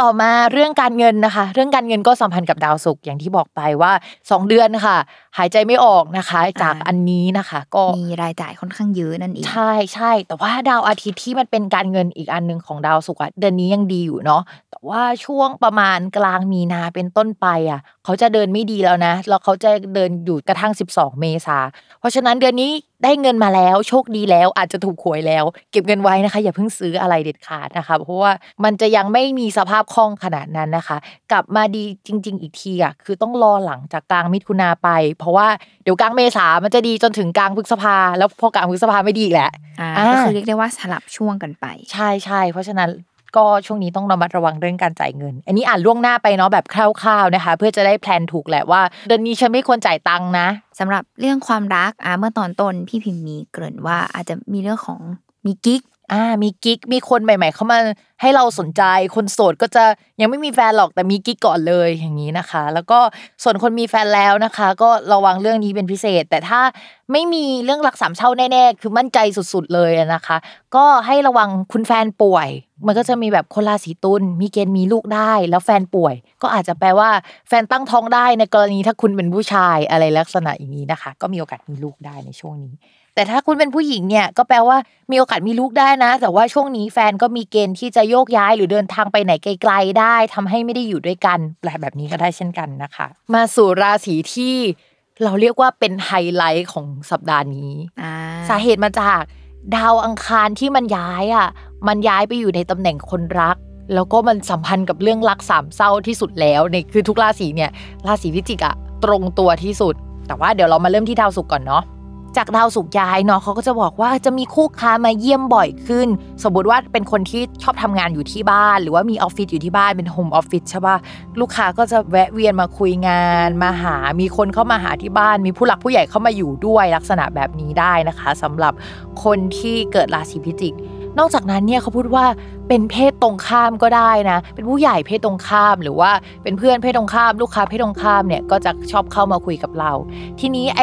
ต่อมาเรื่องการเงินนะคะ เรื่องการเงินก็สัมพันธ์กับดาวศุกร์อย่างที่บอกไปว่า 2 เดือนค่ะ หายใจไม่ออกนะคะ จากอ่าอันนี้นะคะ ก็มีรายจ่ายค่อนข้างเยอะนั่นเองใช่ใช่แต่ว่าดาวอาทิตย์ที่มันเป็นการเงินอีกอันหนึ่งของดาวศุกร์อะเดือนนี้ยังดีอยู่เนาะแต่ว่าช่วงประมาณกลางมีนาเป็นต้นไปอะ เขาจะเดินไม่ดีแล้วนะแล้วเขาจะเดินอยู่กระทั่ง 12 เมษาเพราะฉะนั้นเดือนนี้ได้เงินมาแล้วโชคดีแล้วอาจจะถูกหวยแล้ว เก็บเงินไว้นะคะ อย่าเพิ่งซื้ออะไรเด็ดขาดนะคะ เพราะว่ามันจะยังไม่มีสภาพคล่องขนาดนั้นนะคะ กลับมาดีจริง ๆ อีกทีอะคือต้องรอหลังจากกลางมิถุนาไป เพราะว่าเดี๋ยวกลางเมษามันจะดีจนถึงกลางพฤษภา แล้วพอกลางพฤษภาไม่ดีอีกแหละอ่าอ่าก็คือเรียกได้ว่าสลับช่วงกันไป ใช่ใช่เพราะฉะนั้นก็ช่วงนี้ต้องระมัดระวังเรื่องการจ่ายเงิน อันนี้อ่านล่วงหน้าไปเนาะแบบคร่าวๆนะคะ เพื่อจะได้แพลนถูกแหละว่าเดือนนี้ฉันไม่ควรจ่ายตังค์นะสำหรับเรื่องความรักอ่าเมื่อตอนต้นพี่พิมพ์มีเกริ่นว่าอาจจะมีเรื่องของมีกิ๊ก อ่ามีกิ๊กมีคนใหม่ ๆ เข้ามาให้เราสนใจคนโสดก็จะยังไม่มีแฟนหรอกแต่มีกิ๊กก่อนเลยอย่างนี้นะคะ แล้วก็ส่วนคนมีแฟนแล้วนะคะ ก็ระวังเรื่องนี้เป็นพิเศษ แต่ถ้าไม่มีเรื่องรักสามเช่าแน่ๆคือมั่นใจสุดๆเลยนะคะ ก็ให้ระวังคุณแฟนป่วย มันก็จะมีแบบคนราศีตุลมีเกณฑ์มีลูกได้ แล้วแฟนป่วย ก็อาจจะแปลว่าแฟนตั้งท้องได้ในกรณีถ้าคุณเป็นผู้ชายอะไรลักษณะอย่างนี้นะคะ ก็มีโอกาสมีลูกได้ในช่วงนี้ แต่ถ้าคุณเป็นผู้หญิงเนี่ยก็แปลว่ามีโอกาสมีลูกได้นะ แต่ว่าช่วงนี้แฟนก็มีเกณฑ์ที่จะโยกย้ายหรือเดินทางไปไหนไกล ๆ ได้ทำให้ไม่ได้อยู่ด้วยกันแปลแบบนี้ก็ได้เช่นกันนะคะ มาสู่ราศีที่เราเรียกว่าเป็นไฮไลท์ของสัปดาห์นี้อ่าสาเหตุมาจากดาวอังคารที่มันย้ายอะ มันย้ายไปอยู่ในตำแหน่งคนรัก แล้วก็มันสัมพันธ์กับเรื่องรักสามเศร้าที่สุดแล้วในคือทุกราศีเนี่ยราศีพิจิกอะตรงตัวที่สุด แต่ว่าเดี๋ยวเรามาเริ่มที่ดาวศุกร์ก่อนเนาะ จากดาวศุกร์ย้ายเนาะเขาก็จะบอกว่าจะมีคู่ค้ามาเยี่ยมบ่อยขึ้น สมมติว่าเป็นคนที่ชอบทำงานอยู่ที่บ้าน หรือว่ามีออฟฟิศอยู่ที่บ้านเป็นโฮมออฟฟิศใช่ป่ะลูกค้าก็จะแวะเวียนมาคุยงานมาหา มีคนเข้ามาหาที่บ้าน มีผู้หลักผู้ใหญ่เข้ามาอยู่ด้วยลักษณะแบบนี้ได้นะคะสำหรับคนที่เกิดราศีพิจิก นอกจากนั้นเนี่ยเขาพูดว่า เป็นเพศตรงข้ามก็ได้นะ เป็นผู้ใหญ่เพศตรงข้าม หรือว่าเป็นเพื่อนเพศตรงข้าม ลูกค้าเพศตรงข้ามเนี่ยก็จะชอบเข้ามาคุยกับเรา ทีนี้ไอ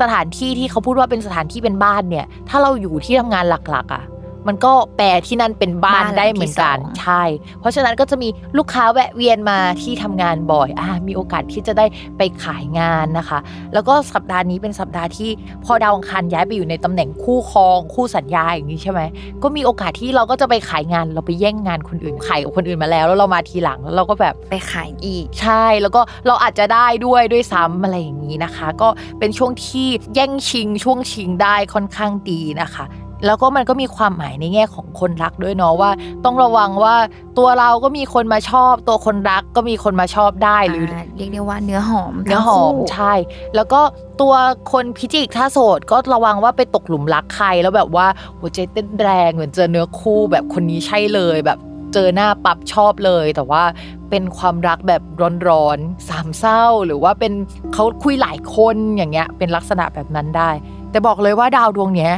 สถานที่ที่เขาพูดว่าเป็นสถานที่เป็นบ้านเนี่ย ถ้าเราอยู่ที่ทำงานหลักๆอะ มันก็แปลที่นั่นเป็นบ้านบ้านหลังได้เหมือนกันที่สอง ใช่ เพราะฉะนั้นก็จะมีลูกค้าแวะเวียนมาที่ทำงานบ่อยอ่ามีโอกาสที่จะได้ไปขายงานนะคะ แล้วก็สัปดาห์นี้เป็นสัปดาห์ที่พอดาวอังคารย้ายไปอยู่ในตำแหน่งคู่ครอง คู่สัญญาอย่างนี้ใช่ไหม ก็มีโอกาสที่เราก็จะไปขายงานเราไปแย่งงานคนอื่นขายกับคนอื่นมาแล้ว แล้วเรามาทีหลังแล้วเราก็แบบ ไปขายอีก ใช่แล้วก็เราอาจจะได้ด้วยด้วยซ้ำอะไรอย่างนี้นะคะ ก็เป็นช่วงที่แย่งชิงช่วงชิงได้ค่อนข้างดีนะคะ แล้วก็มันก็มีความหมายในแง่ของคนรักด้วยเนาะว่า ต้องระวังว่าตัวเราก็มีคนมาชอบ ตัวคนรักก็มีคนมาชอบได้หรือาเรียกได้ว่าเนื้อหอมเนื้อหอมทั้งคู่ใช่ แล้วก็ตัวคนพิจิกถ้าโสดก็ระวังว่าไปตกหลุมรักใครแล้วแบบว่าหัวใจเต้นแรงเหมือนเจอเนื้อคู่แบบคนนี้ใช่เลยแบบเจอหน้าปั๊บชอบเลย แต่ว่าเป็นความรักแบบร้อนๆสามเศร้า หรือว่าเป็นเขาคุยหลายคนอย่างเงี้ยเป็นลักษณะแบบนั้นได้ แต่บอกเลยว่าดาวดวงเนี้ย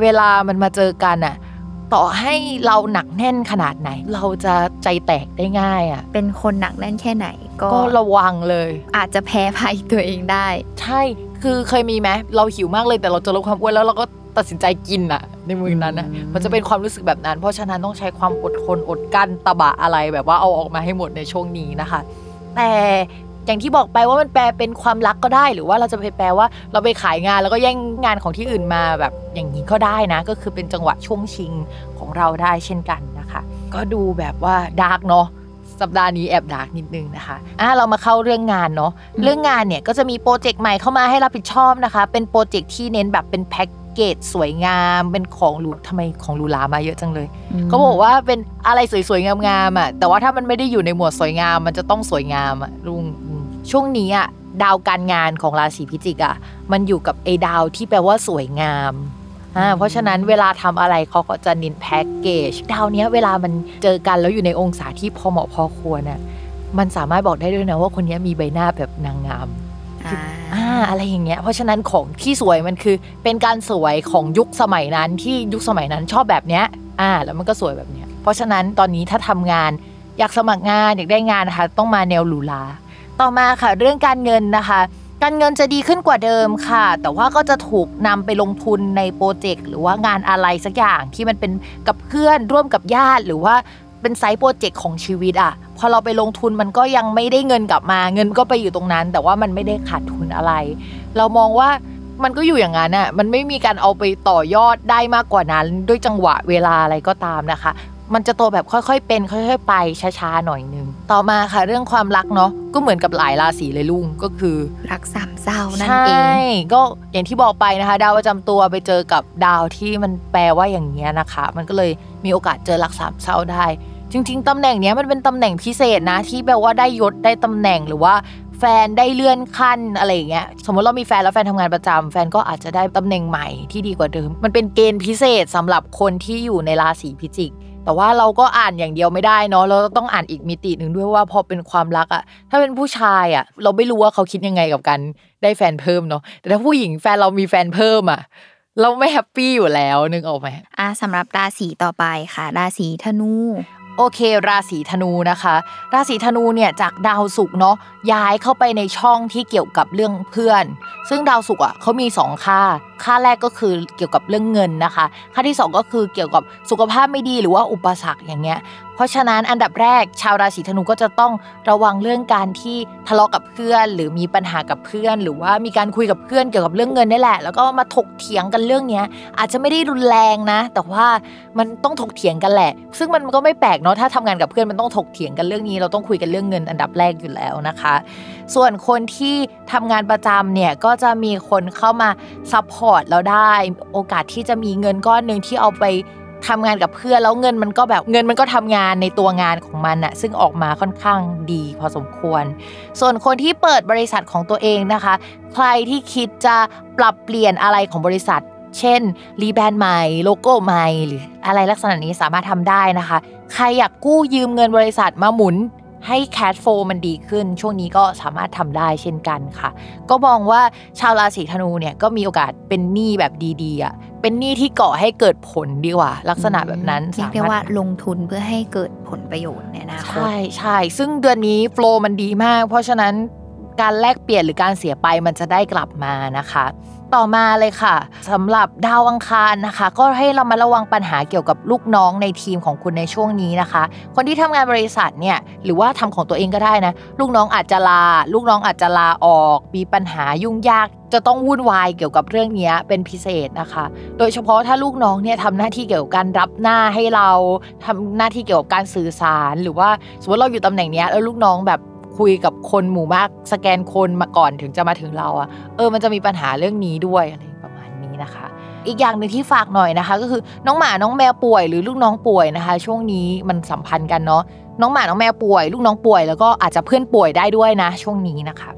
เวลามันมาเจอกันอะต่อให้เราหนักแน่นขนาดไหน เราจะใจแตกได้ง่ายอะเป็นคนหนักแน่นแค่ไหนก็ก็ระวังเลย อาจจะแพ้ภัยตัวเองได้ ใช่คือเคยมีไหมเราหิวมากเลยแต่เราจะลดความอ้วนแล้วเราก็ตัดสินใจกินอะในมือนั้นอะอืมมันจะเป็นความรู้สึกแบบนั้น เพราะฉะนั้นต้องใช้ความอดทนอดกั้นตะบะอะไรแบบว่าเอาออกมาให้หมดในช่วงนี้นะคะ แต่ อย่างที่บอกไปว่ามันแปลเป็นความรักก็ได้หรือว่าเราจะไปแปลว่าเราไปขายงานแล้วก็แย่งงานของที่อื่นมาแบบอย่างนี้ก็ได้นะ ก็คือเป็นจังหวะช่วงชิงของเราได้เช่นกันนะคะ ก็ดูแบบว่า dark เนาะสัปดาห์นี้แอบ dark นิดนึงนะคะอะเรามาเข้าเรื่องงานเนาะอืมเรื่องงานเนี่ยก็จะมีโปรเจกต์ใหม่เข้ามาให้รับผิดชอบนะคะ เป็นโปรเจกต์ที่เน้นแบบเป็นแพ็กเกจสวยงามเป็นของหรูทำไมของหรูหรามาเยอะจังเลยก็บอกว่าเป็นอะไรสวยๆงามๆอะแต่ว่าถ้ามันไม่ได้อยู่ในหมวดสวยงาม มันจะต้องสวยงามอะลุงอืม ช่วงนี้อะดาวการงานของราศีพิจิกอะมันอยู่กับไอ้ดาวที่แปลว่าสวยงามอ่าเพราะฉะนั้นเวลาทำอะไรเขาก็จะเน้นแพ็กเกจดาวเนี้ยเวลามันเจอกันแล้วอยู่ในองศาที่พอเหมาะพอควรน่ะมันสามารถบอกได้ด้วยนะว่าคนเนี้ยมีใบหน้าแบบนางงามอ่าอ่าอะไรอย่างเงี้ยเพราะฉะนั้นของที่สวยมันคือเป็นการสวยของยุคสมัยนั้นที่ยุคสมัยนั้นชอบแบบเนี้ยอ่าแล้วมันก็สวยแบบเนี้ยเพราะฉะนั้นตอนนี้ถ้าทำงานอยากสมัครงานอยากได้งานนะคะต้องมาแนวหรูหรา ต่อมาค่ะเรื่องการเงินนะคะการเงินจะดีขึ้นกว่าเดิมค่ะ แต่ว่าก็จะถูกนำไปลงทุนในโปรเจกต์หรือว่างานอะไรสักอย่างที่มันเป็นกับเพื่อนร่วมกับญาติหรือว่าเป็นไซต์โปรเจกต์ของชีวิตอะพอเราไปลงทุนมันก็ยังไม่ได้เงินกลับมา เงินก็ไปอยู่ตรงนั้น แต่ว่ามันไม่ได้ขาดทุนอะไร เรามองว่ามันก็อยู่อย่างนั้นอะมันไม่มีการเอาไปต่อยอดได้มากกว่านั้น ด้วยจังหวะเวลาอะไรก็ตามนะคะ มันจะโตแบบค่อยๆ เป็น ค่อยๆ ไปช้าๆหน่อยนึง ต่อมาค่ะเรื่องความรักเนาะก็เหมือนกับหลายราศีเลยลุงก็คือ รักสามเศร้านั่นใช่เองก็อย่างที่บอกไปนะคะ ดาวประจำตัวไปเจอกับดาวที่มันแปลว่าอย่างเงี้ยนะคะ มันก็เลยมีโอกาสเจอรักสามเศร้าได้ จริง ๆตำแหน่งเนี้ยมันเป็นตำแหน่งพิเศษนะที่แปลว่าได้ยศได้ตำแหน่งหรือว่าแฟนได้เลื่อนขั้นอะไรอย่างเงี้ยสมมติเรามีแฟนแล้วแฟนทำงานประจำแฟนก็อาจจะได้ตำแหน่งใหม่ที่ดีกว่าเดิม มันเป็นเกณฑ์พิเศษสำหรับคนที่อยู่ในราศีพิจิก แต่ว่าเราก็อ่านอย่างเดียวไม่ได้เนาะเราต้องอ่านอีกมิติหนึ่งด้วยว่าพอเป็นความรักอะถ้าเป็นผู้ชายอะเราไม่รู้ว่าเขาคิดยังไงกับการได้แฟนเพิ่มเนาะแต่ถ้าผู้หญิงแฟนเรามีแฟนเพิ่มอะเราไม่แฮปปี้อยู่แล้วนึกออกไหมอะสำหรับราศีต่อไปค่ะ ราศีธนู โอเค ราศีธนูนะคะ ราศีธนูเนี่ยจากดาวศุกร์เนาะย้ายเข้าไปในช่องที่เกี่ยวกับเรื่องเพื่อน ซึ่งดาวศุกร์อะเขามี 2 ค่า ค่าแรกก็คือเกี่ยวกับเรื่องเงินนะคะ ค่าที่ 2 ก็คือเกี่ยวกับสุขภาพไม่ดีหรือว่าอุปสรรคอย่างเงี้ยเพราะฉะนั้นอันดับแรกชาวราศีธนูก็จะต้องระวังเรื่องการที่ทะเลาะกับเพื่อน หรือมีปัญหากับเพื่อน หรือว่ามีการคุยกับเพื่อนเกี่ยวกับเรื่องเงินนี่แหละ แล้วก็มาถกเถียงกันเรื่องเนี้ย อาจจะไม่ได้รุนแรงนะ แต่ว่ามันต้องถกเถียงกันแหละ ซึ่งมันก็ไม่แปลกเนาะถ้าทำงานกับเพื่อนมันต้องถกเถียงกันเรื่องนี้ เราต้องคุยกันเรื่องเงินอันดับแรกอยู่แล้วนะคะ ส่วนคนที่ทำงานประจำเนี่ยก็จะมีคนเข้ามา support เราได้โอกาสที่จะมีเงินก้อนหนึ่งที่เอาไป ทำงานกับเพื่อนแล้วเงินมันก็แบบเงินมันก็ทำงานในตัวงานของมันอะซึ่งออกมาค่อนข้างดีพอสมควร ส่วนคนที่เปิดบริษัทของตัวเองนะคะ ใครที่คิดจะปรับเปลี่ยนอะไรของบริษัท เช่นรีแบรนด์ใหม่โลโก้ใหม่หรืออะไรลักษณะนี้สามารถทำได้นะคะ ใครอยากกู้ยืมเงินบริษัทมาหมุนให้แคชโฟมันดีขึ้น ช่วงนี้ก็สามารถทำได้เช่นกันค่ะ ก็มองว่าชาวราศีธนูเนี่ยก็มีโอกาสเป็นหนี้แบบดีๆอะ เป็นหนี้ที่ก่อให้เกิดผลดีกว่า ลักษณะแบบนั้นเรียกได้ว่าลงทุนเพื่อให้เกิดผลประโยชน์ในอนาคตใช่ใช่ซึ่งเดือนนี้โฟล์มันดีมาก เพราะฉะนั้น การแลกเปลี่ยนหรือการเสียไปมันจะได้กลับมานะคะ ต่อมาเลยค่ะสำหรับดาวอังคารนะคะ ก็ให้เรามาระวังปัญหาเกี่ยวกับลูกน้องในทีมของคุณในช่วงนี้นะคะ คนที่ทำงานบริษัทเนี่ยหรือว่าทำของตัวเองก็ได้นะลูกน้องอาจจะลา ลูกน้องอาจจะลาออก มีปัญหายุ่งยากจะต้องวุ่นวายเกี่ยวกับเรื่องนี้เป็นพิเศษนะคะ โดยเฉพาะถ้าลูกน้องเนี่ยทำหน้าที่เกี่ยวกับการรับหน้าให้เราทำหน้าที่เกี่ยวกับการสื่อสาร หรือว่าสมมติเราอยู่ตำแหน่งเนี้ยแล้วลูกน้องแบบ คุยกับคนหมู่มากสแกนคนมาก่อนถึงจะมาถึงเราอะเออมันจะมีปัญหาเรื่องนี้ด้วยอะไรประมาณนี้นะคะ อีกอย่างหนึ่งที่ฝากหน่อยนะคะ ก็คือน้องหมาน้องแมวป่วยหรือลูกน้องป่วยนะคะ ช่วงนี้มันสัมพันธ์กันเนาะน้องหมาน้องแมวป่วย ลูกน้องป่วยแล้วก็อาจจะเพื่อนป่วยได้ด้วยนะ ช่วงนี้นะคะ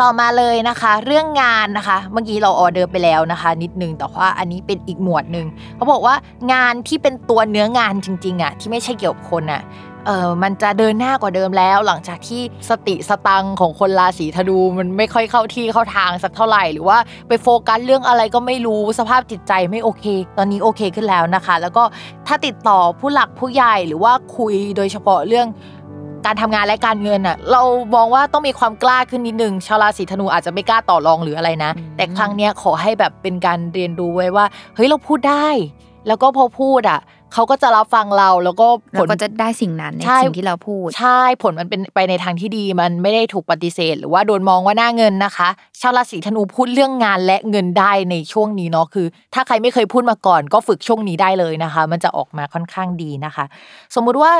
ต่อมาเลยนะคะ เรื่องงานนะคะ เมื่อกี้เราออเดอร์ไปแล้วนะคะ นิดนึงแต่ว่าอันนี้เป็นอีกหมวดหนึ่งเขาบอกว่างานที่เป็นตัวเนื้องานจริงๆอะที่ไม่ใช่เกี่ยวกับคนอะ เออมันจะเดินหน้ากว่าเดิมแล้ว หลังจากที่สติสตังของคนราศีธนูมันไม่ค่อยเข้าที่เข้าทางสักเท่าไหร่ หรือว่าไปโฟกัสเรื่องอะไรก็ไม่รู้สภาพจิตใจไม่โอเค ตอนนี้โอเคขึ้นแล้วนะคะ แล้วก็ถ้าติดต่อผู้หลักผู้ใหญ่หรือว่าคุยโดยเฉพาะเรื่องการทำงานและการเงินอะเรามองว่าต้องมีความกล้าขึ้นนิดนึงชาวราศีธนูอาจจะไม่กล้าต่อรองหรืออะไรนะ แต่ครั้งเนี้ยขอให้แบบเป็นการเรียนรู้ไว้ว่า เฮ้ยเราพูดได้ แล้วก็พอพูดอะ เขาก็จะรับฟังเราแล้วก็ผเราก็จะได้สิ่งนั้นในใช่สิ่งที่เราพูด ใช่ผลมันเป็นไปในทางที่ดีมันไม่ได้ถูกปฏิเสธ หรือว่าโดนมองว่าหน้าเงินนะคะ ชาวราศีธนูพูดเรื่องงานและเงินได้ในช่วงนี้เนาะคือ ถ้าใครไม่เคยพูดมาก่อน ก็ฝึกช่วงนี้ได้เลยนะคะ มันจะออกมาค่อนข้างดีนะคะ สมมุติว่า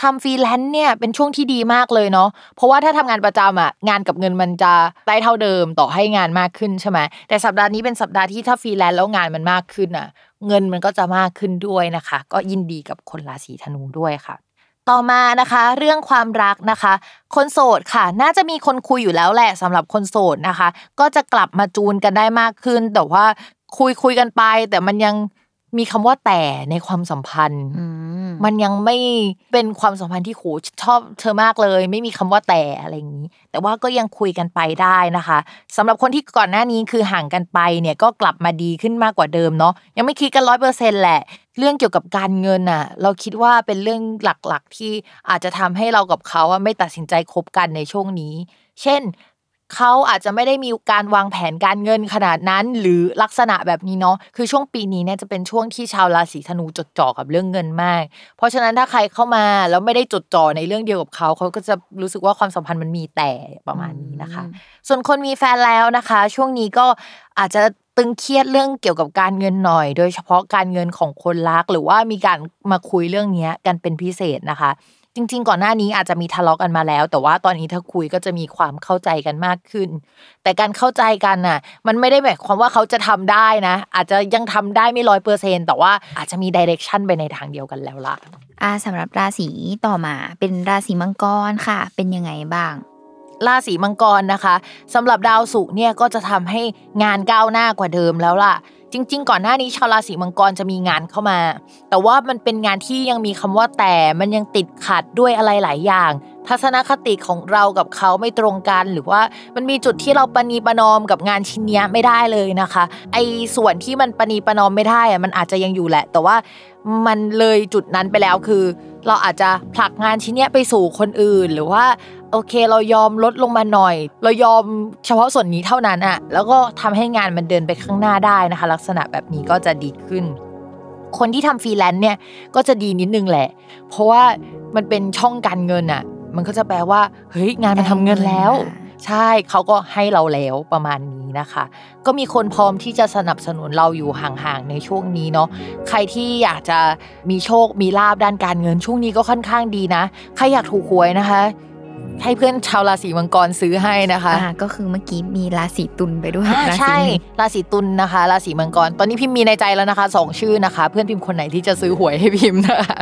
ทำฟรีแลนซ์เนี่ยเป็นช่วงที่ดีมากเลยเนาะเพราะว่าถ้าทำงานประจำอะงานกับเงินมันจะได้เท่าเดิมต่อให้งานมากขึ้นใช่ไหมแต่สัปดาห์นี้เป็นสัปดาห์ที่ถ้าฟรีแลนซ์แล้วงานมันมากขึ้นอะ เงินมันก็จะมากขึ้นด้วยนะคะ ก็ยินดีกับคนราศีธนูด้วยค่ะ ต่อมานะคะ เรื่องความรักนะคะ คนโสดค่ะ น่าจะมีคนคุยอยู่แล้วแหละสำหรับคนโสดนะคะ ก็จะกลับมาจูนกันได้มากขึ้น แต่ว่าคุยคุยกันไป แต่มันยัง มีคำว่าแต่ในความสัมพันธ์อืมมันยังไม่เป็นความสัมพันธ์ที่โหชอบเธอมากเลย ไม่มีคำว่าแต่อะไรอย่างนี้ แต่ว่าก็ยังคุยกันไปได้นะคะสำหรับคนที่ก่อนหน้านี้คือห่างกันไปเนี่ยก็กลับมาดีขึ้นมากกว่าเดิมเนาะยังไม่คิดกันร้อยเปอร์เซ็นแหละ เรื่องเกี่ยวกับการเงินอะ เราคิดว่าเป็นเรื่องหลักๆที่อาจจะทำให้เรากับเขาอะไม่ตัดสินใจคบกันในช่วงนี้ เช่น เขาอาจจะไม่ได้มีการวางแผนการเงินขนาดนั้น หรือลักษณะแบบนี้เนาะคือช่วงปีนี้เนี่ยจะเป็นช่วงที่ชาวราศีธนูจดจ่อกับเรื่องเงินมาก เพราะฉะนั้นถ้าใครเข้ามาแล้วไม่ได้จดจ่อในเรื่องเดียวกับเขาเขาก็จะรู้สึกว่าความสัมพันธ์มันมีแต่ประมาณนี้นะคะ ส่วนคนมีแฟนแล้วนะคะ ช่วงนี้ก็อาจจะตึงเครียดเรื่องเกี่ยวกับการเงินหน่อย โดยเฉพาะการเงินของคนรักหรือว่ามีการมาคุยเรื่องเนี้ยกันเป็นพิเศษนะคะ จริง ๆ ก่อนหน้านี้อาจจะมีทะเลาะกันมาแล้ว แต่ว่าตอนนี้ถ้าคุยก็จะมีความเข้าใจกันมากขึ้น แต่การเข้าใจกันน่ะ มันไม่ได้หมายความว่าเขาจะทำได้นะ อาจจะยังทำได้ไม่ร้อยเปอร์เซ็นแต่ว่าอาจจะมีดิเรกชันไปในทางเดียวกันแล้วล่ะอ่าสำหรับราศีต่อมาเป็นราศีมังกรค่ะ เป็นยังไงบ้างราศีมังกรนะคะสำหรับดาวศุกร์เนี่ยก็จะทำให้งานก้าวหน้ากว่าเดิมแล้วล่ะ จริง ๆ ก่อนหน้านี้ชาวราศีมังกรจะมีงานเข้ามา แต่ว่ามันเป็นงานที่ยังมีคำว่าแต่มันยังติดขัดด้วยอะไรหลายอย่าง ทัศนคติของเรากับเขาไม่ตรงกัน หรือว่ามันมีจุดที่เราปณีประนอมกับงานชิ้นนี้ไม่ได้เลยนะคะ ไอ้ส่วนที่มันปณีประนอมไม่ได้อะมันอาจจะยังอยู่แหละ แต่ว่า มันเลยจุดนั้นไปแล้วคือ เราอาจจะผลักงานชิ้นเนี้ยไปสู่คนอื่น หรือว่าโอเคเรายอมลดลงมาหน่อย เรายอมเฉพาะส่วนนี้เท่านั้นอะแล้วก็ทำให้งานมันเดินไปข้างหน้าได้นะคะ ลักษณะแบบนี้ก็จะดีขึ้น คนที่ทำฟรีแลนซ์เนี่ยก็จะดีนิดนึงแหละ เพราะว่ามันเป็นช่องการเงินอะมันก็จะแปลว่าเฮ้ยงานมันทำเงินแล้ว ใช่เขาก็ให้เราแล้วประมาณนี้นะคะ ก็มีคนพร้อมที่จะสนับสนุนเราอยู่ห่างๆในช่วงนี้เนาะใครที่อยากจะมีโชคมีลาบด้านการเงินช่วงนี้ก็ค่อนข้างดีนะ ใครอยากถูกหวยนะคะให้เพื่อนชาวราศีมังกรซื้อให้นะคะอ่าก็คือเมื่อกี้มีราศีตุลไปด้วยอ่าราศีใช่หนึ่งราศีตุลนะคะ ราศีมังกร ตอนนี้พิมพ์มีในใจแล้วนะคะสองชื่อนะคะ เพื่อนพิมพ์คนไหนที่จะซื้อหวยให้พิมพ์นะคะ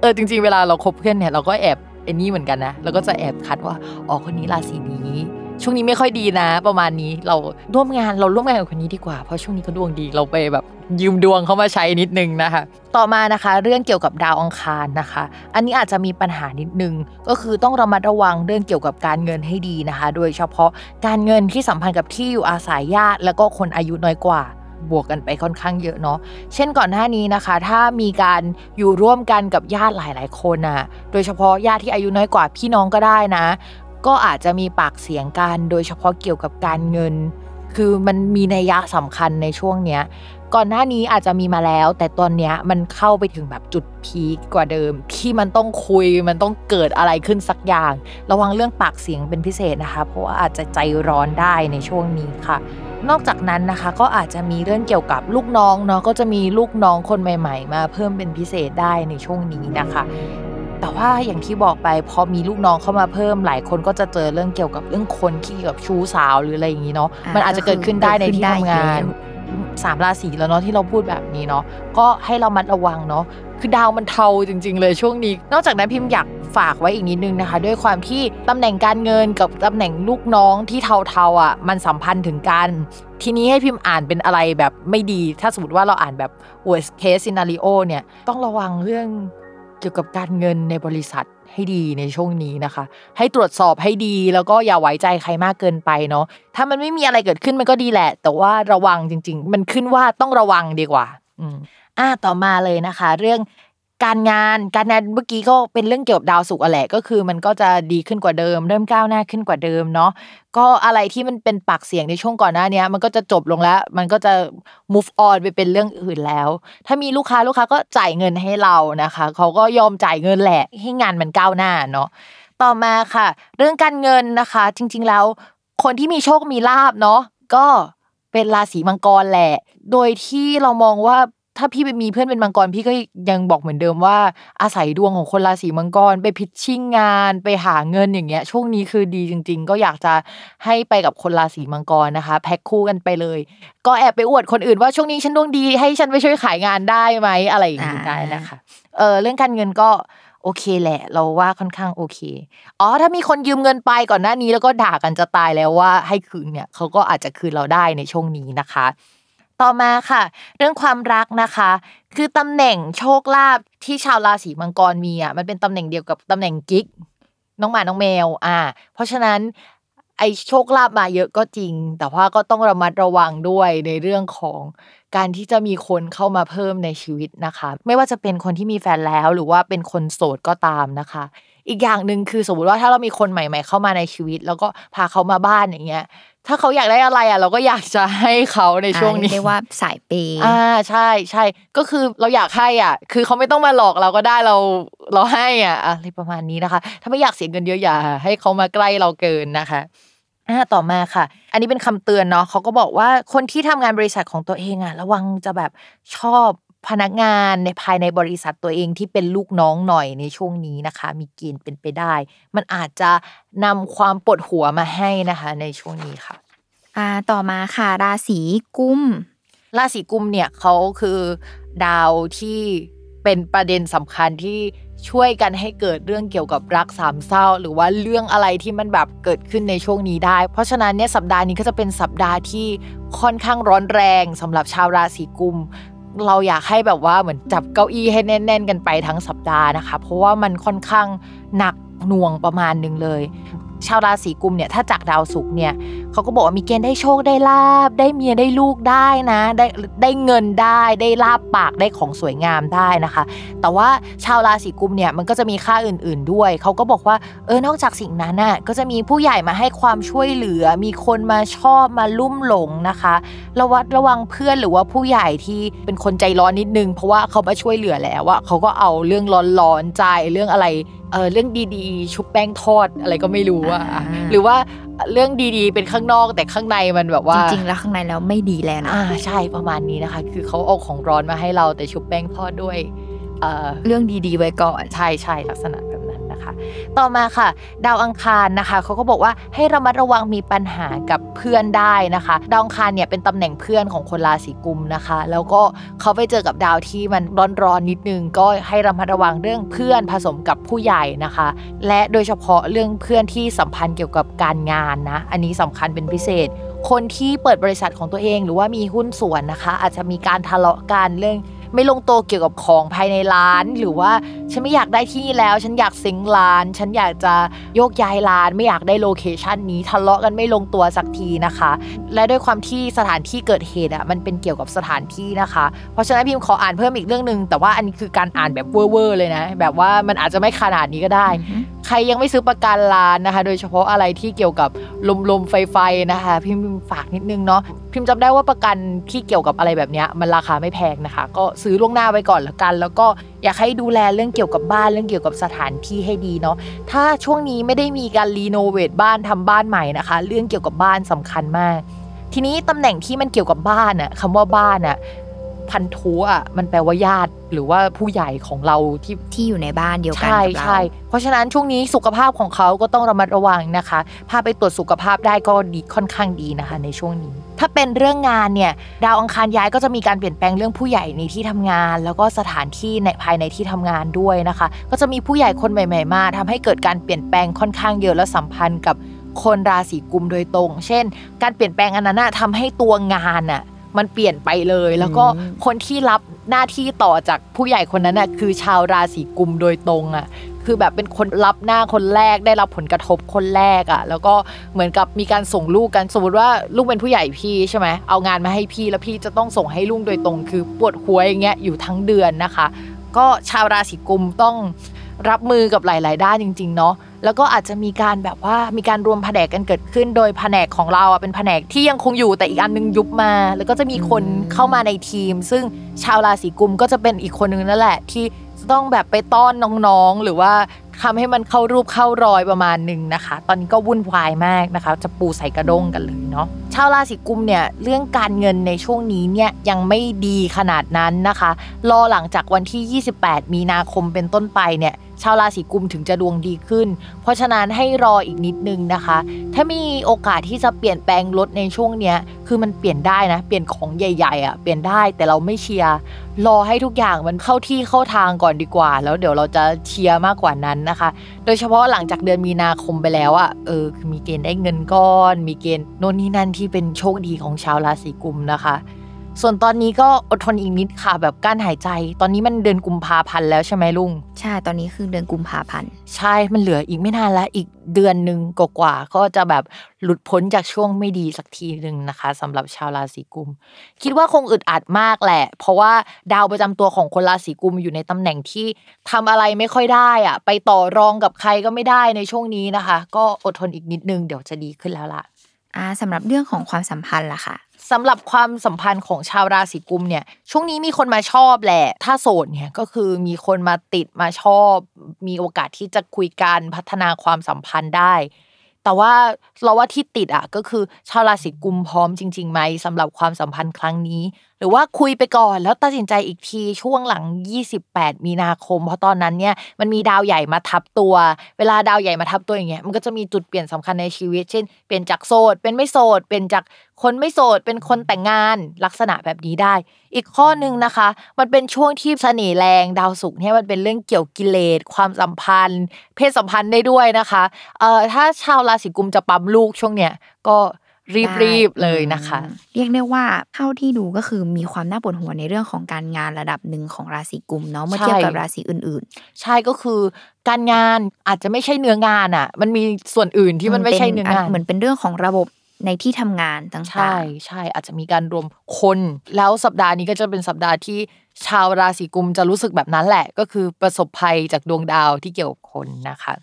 เออจริง ๆ เวลาเราคบเพื่อนเนี่ยเราก็แอบ ไอ้นี่เหมือนกันนะเราก็จะแอบคัดว่าอ๋อคนนี้ราศีนี้ ช่วงนี้ไม่ค่อยดีนะ ประมาณนี้เราร่วมงานเราร่วมงานกับคนนี้ดีกว่า เพราะช่วงนี้เขาดวงดีเราไปแบบยืมดวงเขามาใช้นิดนึงนะคะ ต่อมานะคะเรื่องเกี่ยวกับดาวอังคารนะคะ อันนี้อาจจะมีปัญหานิดนึง ก็คือต้องระมัดระวังเรื่องเกี่ยวกับการเงินให้ดีนะคะ โดยเฉพาะการเงินที่สัมพันธ์กับที่อยู่อาศัยญาติ แล้วก็คนอายุน้อยกว่า บวกกันไปค่อนข้างเยอะเนาะเช่นก่อนหน้านี้นะคะ ถ้ามีการอยู่ร่วมกันกับญาติหลาย ๆ คนน่ะ โดยเฉพาะญาติที่อายุน้อยกว่าพี่น้องก็ได้นะ ก็อาจจะมีปากเสียงกัน โดยเฉพาะเกี่ยวกับการเงิน คือมันมีนัยยะสำคัญในช่วงเนี้ยก่อนหน้านี้อาจจะมีมาแล้ว แต่ตอนนี้มันเข้าไปถึงแบบจุดพีคกว่าเดิม ที่มันต้องคุยมันต้องเกิดอะไรขึ้นสักอย่าง ระวังเรื่องปากเสียงเป็นพิเศษนะคะ เพราะว่าอาจจะใจร้อนได้ในช่วงนี้ค่ะ นอกจากนั้นนะคะก็อาจจะมีเรื่องเกี่ยวกับลูกน้องเนาะก็จะมีลูกน้องคนใหม่ ๆ มาเพิ่มเป็นพิเศษได้ในช่วงนี้นะคะ แต่ว่าอย่างที่บอกไปพอมีลูกน้องเข้ามาเพิ่มหลายคนก็จะเจอเรื่องเกี่ยวกับเรื่องคนที่กับชู้สาวหรืออะไรอย่างนี้เนาะอ่ามันอาจจะเกิดขึ้นได้ในที่ทำงานเกิดขึ้นได้สามราศีแล้วเนาะที่เราพูดแบบนี้เนาะก็ให้เรามัดระวังเนาะ คือดาวมันเทาจริง ๆ เลยช่วงนี้ นอกจากนั้นพิมพ์อยากฝากไว้อีกนิดนึงนะคะ ด้วยความที่ตำแหน่งการเงินกับตำแหน่งลูกน้องที่เทาๆอะมันสัมพันธ์ถึงกัน ทีนี้ให้พิมพ์อ่านเป็นอะไรแบบไม่ดี ถ้าสมมติว่าเราอ่านแบบ worst case scenario เนี่ยต้องระวังเรื่องเกี่ยวกับการเงินในบริษัทให้ดีในช่วงนี้นะคะ ให้ตรวจสอบให้ดีแล้วก็อย่าไว้ใจใครมากเกินไปเนาะถ้ามันไม่มีอะไรเกิดขึ้นมันก็ดีแหละ แต่ว่าระวังจริง ๆ มันขึ้นว่าต้องระวังดีกว่า อืม อ่าต่อมาเลยนะคะ เรื่องการงานการงานเมื่อกี้ก็เป็นเรื่องเกี่ยวกับดาวศุกร์อะแหละก็คือ มันก็จะดีขึ้นกว่าเดิม เริ่มก้าวหน้าขึ้นกว่าเดิมเนาะก็อะไรที่มันเป็นปากเสียงในช่วงก่อนหน้านี้มันก็จะจบลงแล้ว มันก็จะ move on ไปเป็นเรื่องอื่นแล้ว ถ้ามีลูกค้าลูกค้าก็จ่ายเงินให้เรานะคะเขาก็ยอมจ่ายเงินแหละให้งานมันก้าวหน้าเนาะต่อมาค่ะ เรื่องการเงินนะคะ จริง ๆแล้ว คนที่มีโชคมีลาบเนาะก็เป็นราศีมังกรแหละ โดยที่เรามองว่า ถ้าพี่ไปมีเพื่อนเป็นมังกรพี่ก็ยังบอกเหมือนเดิมว่า อาศัยดวงของคนราศีมังกรไปพิชชิ่งงานไปหาเงินอย่างเงี้ย ช่วงนี้คือดีจริง ๆ ก็อยากจะให้ไปกับคนราศีมังกรนะคะ แพ็คคู่กันไปเลย ก็แอบไปอวดคนอื่นว่าช่วงนี้ฉันดวงดีให้ฉันไปช่วยขายงานได้ไหมอะไรอย่างนี้อ่าได้นะคะเออเรื่องการเงินก็โอเคแหละ เราว่าค่อนข้างโอเค อ๋อ ถ้ามีคนยืมเงินไปก่อนหน้านี้แล้วก็ด่ากันจะตายแล้วว่าให้คืนเนี่ยเขาก็อาจจะคืนเราได้ในช่วงนี้นะคะ ต่อมาค่ะ เรื่องความรักนะคะ คือตำแหน่งโชคลาภที่ชาวราศีมังกรมีอะมันเป็นตำแหน่งเดียวกับตำแหน่งกิ๊กน้องหมาน้องแมวอ่า เพราะฉะนั้นไอโชคลาภมาเยอะก็จริง แต่ว่าก็ต้องระมัดระวังด้วยในเรื่องของการที่จะมีคนเข้ามาเพิ่มในชีวิตนะคะ ไม่ว่าจะเป็นคนที่มีแฟนแล้วหรือว่าเป็นคนโสดก็ตามนะคะ อีกอย่างหนึ่งคือสมมติว่าถ้าเรามีคนใหม่ ๆ เข้ามาในชีวิต แล้วก็พาเขามาบ้านอย่างเงี้ย ถ้าเขาอยากได้อะไรอะ เราก็อยากจะให้เขาในช่วงนี้เรียกว่าสายเปย์อ่าใช่ใช่ก็คือเราอยากให้อะ คือเขาไม่ต้องมาหลอกเราก็ได้เราเราให้อะอะไรประมาณนี้นะคะ ถ้าไม่อยากเสียเงินเยอะอย่าให้เขามาใกล้เราเกินนะคะอ่าต่อมาค่ะ อันนี้เป็นคำเตือนเนาะเขาก็บอกว่าคนที่ทำงานบริษัทของตัวเองอะ ระวังจะแบบชอบ พนักงานในภายในบริษัทตัวเองที่เป็นลูกน้องหน่อยในช่วงนี้นะคะ มีเกณฑ์เป็นไปได้ มันอาจจะนำความปวดหัวมาให้นะคะ ในช่วงนี้ค่ะอ่าต่อมาค่ะ ราศีกุมราศีกุมเนี่ยเขาคือดาวที่เป็นประเด็นสำคัญที่ช่วยกันให้เกิดเรื่องเกี่ยวกับรักสามเศร้า หรือว่าเรื่องอะไรที่มันแบบเกิดขึ้นในช่วงนี้ได้ เพราะฉะนั้นเนี่ยสัปดาห์นี้ก็จะเป็นสัปดาห์ที่ค่อนข้างร้อนแรงสำหรับชาวราศีกุม เราอยากให้แบบว่าเหมือนจับเก้าอี้ให้แน่น ๆ กันไปทั้งสัปดาห์นะคะ เพราะว่ามันค่อนข้างหนักหน่วงประมาณหนึ่งเลย ชาวราศีกุมเนี่ยถ้าจากดาวศุกร์เนี่ยเขาก็บอกว่ามีเกณฑ์ได้โชคได้ลาบ ได้เมียได้ลูกได้นะ ได้ได้เงินได้ได้ลาบปากได้ของสวยงามได้นะคะ แต่ว่าชาวราศีกุมเนี่ยมันก็จะมีค่าอื่น ๆด้วย เขาก็บอกว่าเออนอกจากสิ่งนั้นน่ะก็จะมีผู้ใหญ่มาให้ความช่วยเหลือ มีคนมาชอบมาลุ่มหลงนะคะระวัดระวังเพื่อนหรือว่าผู้ใหญ่ที่เป็นคนใจร้อนนิดนึง เพราะว่าเขามาช่วยเหลือแล้วว่าเขาก็เอาเรื่องร้อนๆใจเรื่องอะไร เออเรื่องดีๆ ชุบแป้งทอดอะไรก็ไม่รู้อะอ่าหรือว่าเรื่องดีๆ เป็นข้างนอกแต่ข้างในมันแบบว่า จริงๆแล้วข้างในแล้วไม่ดีแล้วนะอ่าใช่ประมาณนี้นะคะ คือเขาเอาของร้อนมาให้เราแต่ชุบแป้งทอดด้วยเอ่อเรื่องดีๆไว้ก่อนใช่ใช่ลักษณะแบบนั้นนะ คะต่อมาค่ะ ดาวอังคารนะคะเขาก็บอกว่าให้ระมัดระวังมีปัญหากับเพื่อนได้นะคะ ดาวอังคารเนี่ยเป็นตำแหน่งเพื่อนของคนราศีกุมนะคะ แล้วก็เขาไปเจอกับดาวที่มันร้อนๆนิดนึง ก็ให้ระมัดระวังเรื่องเพื่อนผสมกับผู้ใหญ่นะคะ และโดยเฉพาะเรื่องเพื่อนที่สัมพันธ์เกี่ยวกับการงานนะ อันนี้สำคัญเป็นพิเศษ คนที่เปิดบริษัทของตัวเอง หรือว่ามีหุ้นส่วนนะคะ อาจจะมีการทะเลาะกันเรื่อง ไม่ลงตัวเกี่ยวกับของภายในร้าน หรือว่าฉันไม่อยากได้ที่นี่แล้ว ฉันอยากเซ็งร้าน ฉันอยากจะโยกย้ายร้าน ไม่อยากได้โลเคชันนี้ทะเลาะกันไม่ลงตัวสักทีนะคะ และด้วยความที่สถานที่เกิดเหตุอะมันเป็นเกี่ยวกับสถานที่นะคะ เพราะฉะนั้นพิมขออ่านเพิ่มอีกเรื่องหนึ่งแต่ว่าอันนี้คือการอ่านแบบเวอร์ๆเลยนะ แบบว่ามันอาจจะไม่ขนาดนี้ก็ได้ ใครยังไม่ซื้อประกันร้านนะคะ โดยเฉพาะอะไรที่เกี่ยวกับลมลมไฟไฟนะคะ พิมพ์ฝากนิดนึงเนาะพิมพ์จำได้ว่าประกันที่เกี่ยวกับอะไรแบบนี้มันราคาไม่แพงนะคะ ก็ซื้อล่วงหน้าไว้ก่อนละกัน แล้วก็อยากให้ดูแลเรื่องเกี่ยวกับบ้านเรื่องเกี่ยวกับสถานที่ให้ดีเนาะถ้าช่วงนี้ไม่ได้มีการรีโนเวทบ้านทำบ้านใหม่นะคะ เรื่องเกี่ยวกับบ้านสำคัญมากทีนี้ตำแหน่งที่มันเกี่ยวกับบ้านอะคำว่าบ้านอะ พันธุอะมันแปลว่าญาติหรือว่าผู้ใหญ่ของเราที่ที่อยู่ในบ้านเดียวกันใช่กับเราใช่เพราะฉะนั้นช่วงนี้สุขภาพของเขาก็ต้องระมัดระวังนะคะพาไปตรวจสุขภาพได้ก็ดีค่อนข้างดีนะคะ ในช่วงนี้ ถ้าเป็นเรื่องงานเนี่ยดาวอังคารย้ายก็จะมีการเปลี่ยนแปลงเรื่องผู้ใหญ่ในที่ทำงาน แล้วก็สถานที่ในภายในที่ทำงานด้วยนะคะ ก็จะมีผู้ใหญ่คนใหม่ ๆ มาทำให้เกิดการเปลี่ยนแปลงค่อนข้างเยอะและสัมพันธ์กับคนราศีกุมโดยตรง เช่น การเปลี่ยนแปลงอันนั้นนะทำให้ตัวงานน่ะ มันเปลี่ยนไปเลย แล้วก็คนที่รับหน้าที่ต่อจากผู้ใหญ่คนนั้นน่ะคือชาวราศีกุมโดยตรงอะคือแบบเป็นคนรับหน้าคนแรกได้รับผลกระทบคนแรกอะ่ะ แล้วก็เหมือนกับมีการส่งลูกกันสมมติว่าลูกเป็นผู้ใหญ่พี่ใช่ไหมเอางานมาให้พี่แล้วพี่จะต้องส่งให้ลูกโดยตรง คือปวดหัวอย่างเงี้ยอยู่ทั้งเดือนนะคะ ก็ชาวราศีกุมต้อง รับมือกับหลาย ๆ ด้านจริง ๆ เนาะแล้วก็อาจจะมีการแบบว่ามีการรวมแผนกกันเกิดขึ้น โดยแผนกของเราอะเป็นแผนกที่ยังคงอยู่แต่อีกอันนึงยุบมา แล้วก็จะมีคนเข้ามาในทีม ซึ่งชาวราศีกุมก็จะเป็นอีกคนนึงนั่นแหละ ที่ต้องแบบไปต้อนน้องๆ หรือว่าทำให้มันเข้ารูปเข้ารอยประมาณหนึ่งนะคะ ตอนนี้ก็วุ่นวายมากนะคะ จะปูใส่กระด้งกันเลยเนาะ ชาวราศีกุมเนี่ยเรื่องการเงินในช่วงนี้เนี่ยยังไม่ดีขนาดนั้นนะคะ รอหลังจากวันที่ 28 มีนาคมเป็นต้นไปเนี่ย ชาวราศีกุมถึงจะดวงดีขึ้น เพราะฉะนั้นให้รออีกนิดนึงนะคะ ถ้ามีโอกาสที่จะเปลี่ยนแปลงรถในช่วงเนี้ยคือมันเปลี่ยนได้นะ เปลี่ยนของใหญ่ๆอะเปลี่ยนได้แต่เราไม่เชียร์รอให้ทุกอย่างมันเข้าที่เข้าทางก่อนดีกว่า แล้วเดี๋ยวเราจะเชียร์มากกว่านั้นนะคะ โดยเฉพาะหลังจากเดือนมีนาคมไปแล้วอะเออมีเกณฑ์ได้เงินก้อน มีเกณฑ์โน่นนี่นั่นที่เป็นโชคดีของชาวราศีกุมนะคะ ส่วนตอนนี้ก็อดทนอีกนิดค่ะ แบบกั้นหายใจ ตอนนี้มันเดือนกุมภาพันธ์แล้วใช่ไหมลุง ใช่ตอนนี้คือเดือนกุมภาพันธ์ใช่มันเหลืออีกไม่นานแล้วอีกเดือนหนึ่งกว่าๆก็จะแบบหลุดพ้นจากช่วงไม่ดีสักทีหนึ่งนะคะสำหรับชาวราศีกุม คิดว่าคงอึดอัดมากแหละ เพราะว่าดาวประจำตัวของคนราศีกุมอยู่ในตำแหน่งที่ทำอะไรไม่ค่อยได้อะไปต่อรองกับใครก็ไม่ได้ในช่วงนี้นะคะ ก็อดทนอีกนิดนึงเดี๋ยวจะดีขึ้นแล้วล่ะอ่าสำหรับเรื่องของความสัมพันธ์ล่ะค่ะ สำหรับความสัมพันธ์ของชาวราศีกุมเนี่ย ช่วงนี้มีคนมาชอบแหละ ถ้าโสดเนี่ยก็คือมีคนมาติดมาชอบ มีโอกาสที่จะคุยกันพัฒนาความสัมพันธ์ได้ แต่ว่าเราว่าที่ติดอะก็คือชาวราศีกุมพร้อมจริงๆไหมสำหรับความสัมพันธ์ครั้งนี้ หรือว่าคุยไปก่อนแล้วตัดสินใจอีกทีช่วงหลัง 28 มีนาคม เพราะตอนนั้นเนี่ยมันมีดาวใหญ่มาทับตัว เวลาดาวใหญ่มาทับตัวอย่างเงี้ยมันก็จะมีจุดเปลี่ยนสำคัญในชีวิต เช่น เปลี่ยนจากโสดเป็นไม่โสดเป็นจากคนไม่โสดเป็นคนแต่งงานลักษณะแบบนี้ได้ อีกข้อหนึ่งนะคะ มันเป็นช่วงที่เสน่ห์แรงดาวศุกร์เนี่ยมันเป็นเรื่องเกี่ยวกิเลสความสัมพันธ์ เพศสัมพันธ์ได้ด้วยนะคะเอ่อถ้าชาวราศีกุมจะปั๊มลูกช่วงเนี้ยก็ รีบๆเลยนะคะ เรียกได้ว่าเท่าที่ดูก็คือมีความน่าปวดหัวในเรื่องของการงานระดับหนึ่งของราศีกุมเนาะเมื่อเทียบกับราศีอื่นใช่ก็คือการงานอาจจะไม่ใช่เนื้องานอะ มันมีส่วนอื่นๆที่มันไม่ใช่เนื้องานเหมือนเป็นเรื่องของระบบในที่ทำงานต่างๆ ใช่ใช่อาจจะมีการรวมคน แล้วสัปดาห์นี้ก็จะเป็นสัปดาห์ที่ชาวราศีกุมจะรู้สึกแบบนั้นแหละ ก็คือประสบภัยจากดวงดาวที่เกี่ยวกับคนนะคะ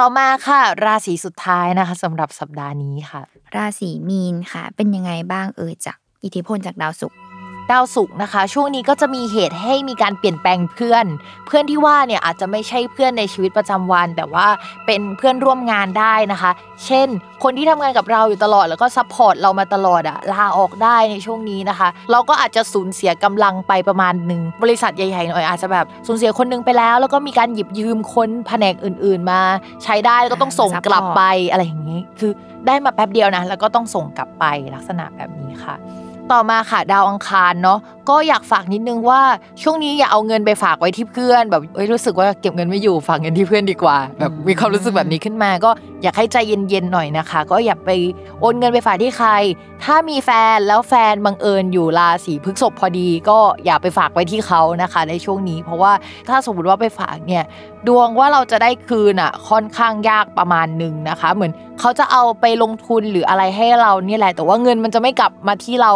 ต่อมาค่ะ ราศีสุดท้ายนะคะสำหรับสัปดาห์นี้ค่ะ ราศีมีนค่ะ เป็นยังไงบ้างเอ่ยจากอิทธิพลจากดาวศุกร์ ดาวศุกร์นะคะ ช่วงนี้ก็จะมีเหตุให้มีการเปลี่ยนแปลงเพื่อน เพื่อนที่ว่าเนี่ยอาจจะไม่ใช่เพื่อนในชีวิตประจำวัน แต่ว่าเป็นเพื่อนร่วมงานได้นะคะ เช่น คนที่ทำงานกับเราอยู่ตลอดแล้วก็ support เรามาตลอดอะลาออกได้ในช่วงนี้นะคะ เราก็อาจจะสูญเสียกำลังไปประมาณหนึ่งบริษัทใหญ่ๆหน่อยอาจจะแบบสูญเสียคนหนึ่งไปแล้ว แล้วก็มีการหยิบยืมคนแผนกอื่น ๆ มา ใช้ได้แล้วก็ต้องส่งกลับไปอะไรอย่างนี้ คือได้มาแป๊บเดียวนะแล้วก็ต้องส่งกลับไปลักษณะแบบนี้ค่ะ ต่อมาค่ะดาวอังคารเนาะก็อยากฝากนิดนึงว่าช่วงนี้อย่าเอาเงินไปฝากไว้ที่เพื่อน แบบเอ้ยรู้สึกว่าเก็บเงินไม่อยู่ฝากเงินที่เพื่อนดีกว่า แบบมีความรู้สึกแบบนี้ขึ้นมา ก็อยากให้ใจเย็นๆหน่อยนะคะ ก็อย่าไปโอนเงินไปฝากที่ใคร ถ้ามีแฟนแล้วแฟนบังเอิญอยู่ราศีพฤษภพอดี ก็อย่าไปฝากไว้ที่เขานะคะ ในช่วงนี้ เพราะว่าถ้าสมมติว่าไปฝากเนี่ยดวงว่าเราจะได้คืนอะค่อนข้างยากประมาณหนึ่งนะคะ เหมือนเขาจะเอาไปลงทุนหรืออะไรให้เราเนี่ยแหละ แต่ว่าเงินมันจะไม่กลับมาที่เรา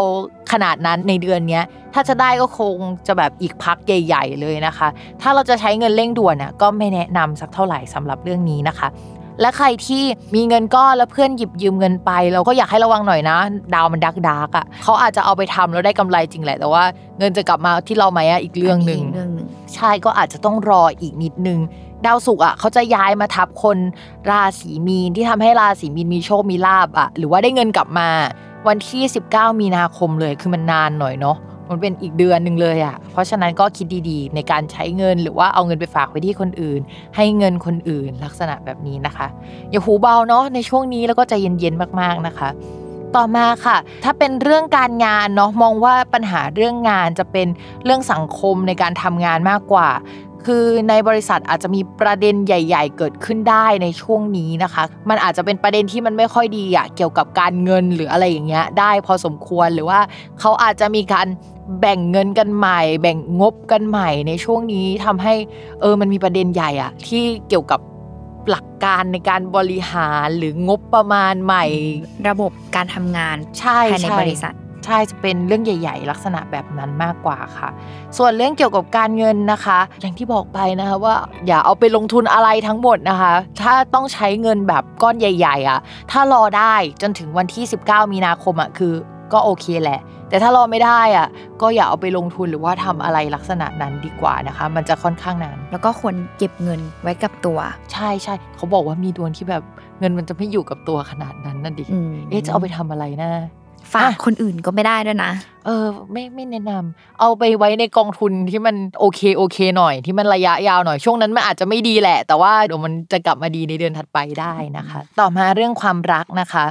ขนาดนั้นในเดือนเนี้ยถ้าจะได้ก็คงจะแบบอีกพักใหญ่ ๆ เลยนะคะ ถ้าเราจะใช้เงินเร่งด่วนอะก็ไม่แนะนำสักเท่าไหร่สำหรับเรื่องนี้นะคะ และใครที่มีเงินก้อนแล้วเพื่อนหยิบยืมเงินไป เราก็อยากให้ระวังหน่อยนะ ดาวมันดักดักอะเขาอาจจะเอาไปทำแล้วได้กำไรจริงแหละแต่ว่า เงินจะกลับมาที่เราไหมอะอีกเรื่องหนึ่งเรื่องหนึ่งใช่ก็อาจจะต้องรออีกนิดนึงดาวศุกร์อะเขาจะย้ายมาทับคนราศีมีนที่ทำให้ราศีมีนมีโชคมีลาบอะหรือว่าได้เงินกลับมา วันที่ 19 มีนาคมเลยคือมันนานหน่อยเนาะมันเป็นอีกเดือนหนึ่งเลยอะ เพราะฉะนั้นก็คิดดีๆ ในการใช้เงินหรือว่าเอาเงินไปฝากไว้ที่คนอื่น ให้เงินคนอื่นลักษณะแบบนี้นะคะ อย่าหูเบาเนาะในช่วงนี้แล้วก็ใจเย็นๆมากๆนะคะ ต่อมาค่ะ ถ้าเป็นเรื่องการงานเนาะมองว่าปัญหาเรื่องงานจะเป็นเรื่องสังคมในการทำงานมากกว่า คือในบริษัทอาจจะมีประเด็นใหญ่ ๆ เกิดขึ้นได้ในช่วงนี้นะคะ มันอาจจะเป็นประเด็นที่มันไม่ค่อยดีอะเกี่ยวกับการเงินหรืออะไรอย่างเงี้ยได้พอสมควรหรือว่าเขาอาจจะมีการแบ่งเงินกันใหม่ แบ่งงบกันใหม่ในช่วงนี้ทำให้เออมันมีประเด็นใหญ่อะที่เกี่ยวกับหลักการในการบริหารหรืองบประมาณใหม่ ระบบการทำงานใช่ภายในช่บริษัท ใช่จะเป็นเรื่องใหญ่ ๆ ลักษณะแบบนั้นมากกว่าค่ะ ส่วนเรื่องเกี่ยวกับการเงินนะคะ อย่างที่บอกไปนะคะว่าอย่าเอาไปลงทุนอะไรทั้งหมดนะคะ ถ้าต้องใช้เงินแบบก้อนใหญ่ ๆอะถ้ารอได้จนถึงวันที่ 19 มีนาคมอะคือก็โอเคแหละ แต่ถ้ารอไม่ได้อะก็อย่าเอาไปลงทุนหรือว่าทำอะไรลักษณะนั้นดีกว่านะคะ มันจะค่อนข้างนาน แล้วก็ควรเก็บเงินไว้กับตัว ใช่ใช่เขาบอกว่ามีดวงที่แบบเงินมันจะไม่อยู่กับตัวขนาดนั้นนั่นดิอืมเอ๊ะจะเอาไปทำอะไรนะ ฝากคนอื่นก็ไม่ได้ด้วยนะ เออ ไม่ไม่แนะนำเอาไปไว้ในกองทุนที่มันโอเคโอเค หน่อยที่มันระยะยาวหน่อยช่วงนั้นมันอาจจะไม่ดีแหละ แต่ว่าเดี๋ยวมันจะกลับมาดีในเดือนถัดไปได้นะคะ ต่อมาเรื่องความรักนะคะ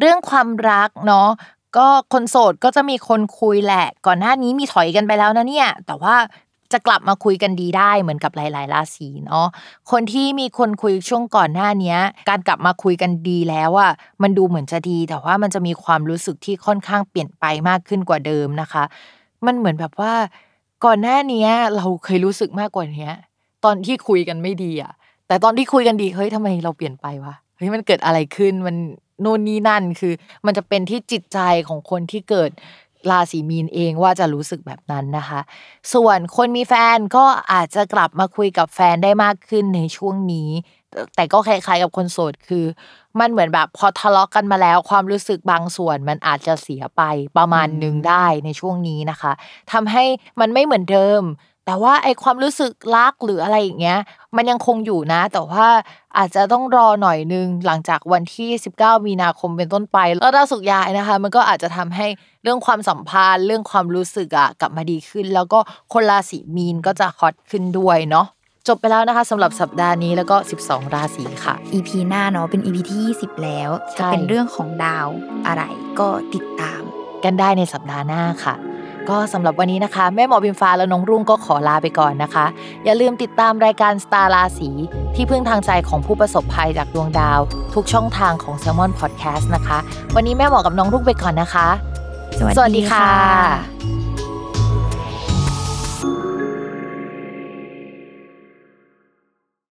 เรื่องความรักเนาะก็คนโสดก็จะมีคนคุยแหละ ก่อนหน้านี้มีถอยกันไปแล้วนะเนี่ย แต่ว่า จะกลับมาคุยกันดีได้เหมือนกับหลาย ๆ ราศีเนาะคนที่มีคนคุยช่วงก่อนหน้าเนี้ยการกลับมาคุยกันดีแล้วอะมันดูเหมือนจะดี แต่ว่ามันจะมีความรู้สึกที่ค่อนข้างเปลี่ยนไปมากขึ้นกว่าเดิมนะคะ มันเหมือนแบบว่า ก่อนหน้านี้เราเคยรู้สึกมากกว่านี้ตอนที่คุยกันไม่ดีอะแต่ตอนที่คุยกันดีเฮ้ยทำไมเราเปลี่ยนไปวะเฮ้ยมันเกิดอะไรขึ้นมันนู่นนี่นั่นคือ มันจะเป็นที่จิตใจของคนที่เกิด ราศีมีนเองว่าจะรู้สึกแบบนั้นนะคะ ส่วนคนมีแฟนก็อาจจะกลับมาคุยกับแฟนได้มากขึ้นในช่วงนี้ แต่ก็คล้ายๆกับคนโสดคือ มันเหมือนแบบพอทะเลาะกันมาแล้ว ความรู้สึกบางส่วนมันอาจจะเสียไปประมาณหนึ่งได้ในช่วงนี้นะคะทำให้มันไม่เหมือนเดิม แต่ว่าไอความรู้สึกรักหรืออะไรอย่างเงี้ย มันยังคงอยู่นะ แต่ว่าอาจจะต้องรอหน่อยนึงหลังจากวันที่ 19 มีนาคมเป็นต้นไป แล้วดาวสุกร์ย้ายนะคะ มันก็อาจจะทำให้เรื่องความสัมพันธ์ เรื่องความรู้สึกอะกลับมาดีขึ้น แล้วก็คนราศีมีนก็จะฮอตขึ้นด้วยเนาะจบไปแล้วนะคะสำหรับสัปดาห์นี้แล้วก็ 12 ราศีค่ะ EP หน้าเนาะเป็น EP ที่ 20 แล้วใช่จะเป็นเรื่องของดาวอะไรก็ติดตาม กันได้ในสัปดาห์หน้าค่ะ ก็สำหรับวันนี้นะคะ แม่หมอบิมฟ้าและน้องรุ่งก็ขอลาไปก่อนนะคะ อย่าลืมติดตามรายการสตาร์ราศีที่พึ่งทางใจของผู้ประสบภัยจากดวงดาว ทุกช่องทางของ s ซ l m o n Podcast นะคะ วันนี้แม่หมอกับน้องรุ่งไปก่อนนะคะ สวัสดีค่ะ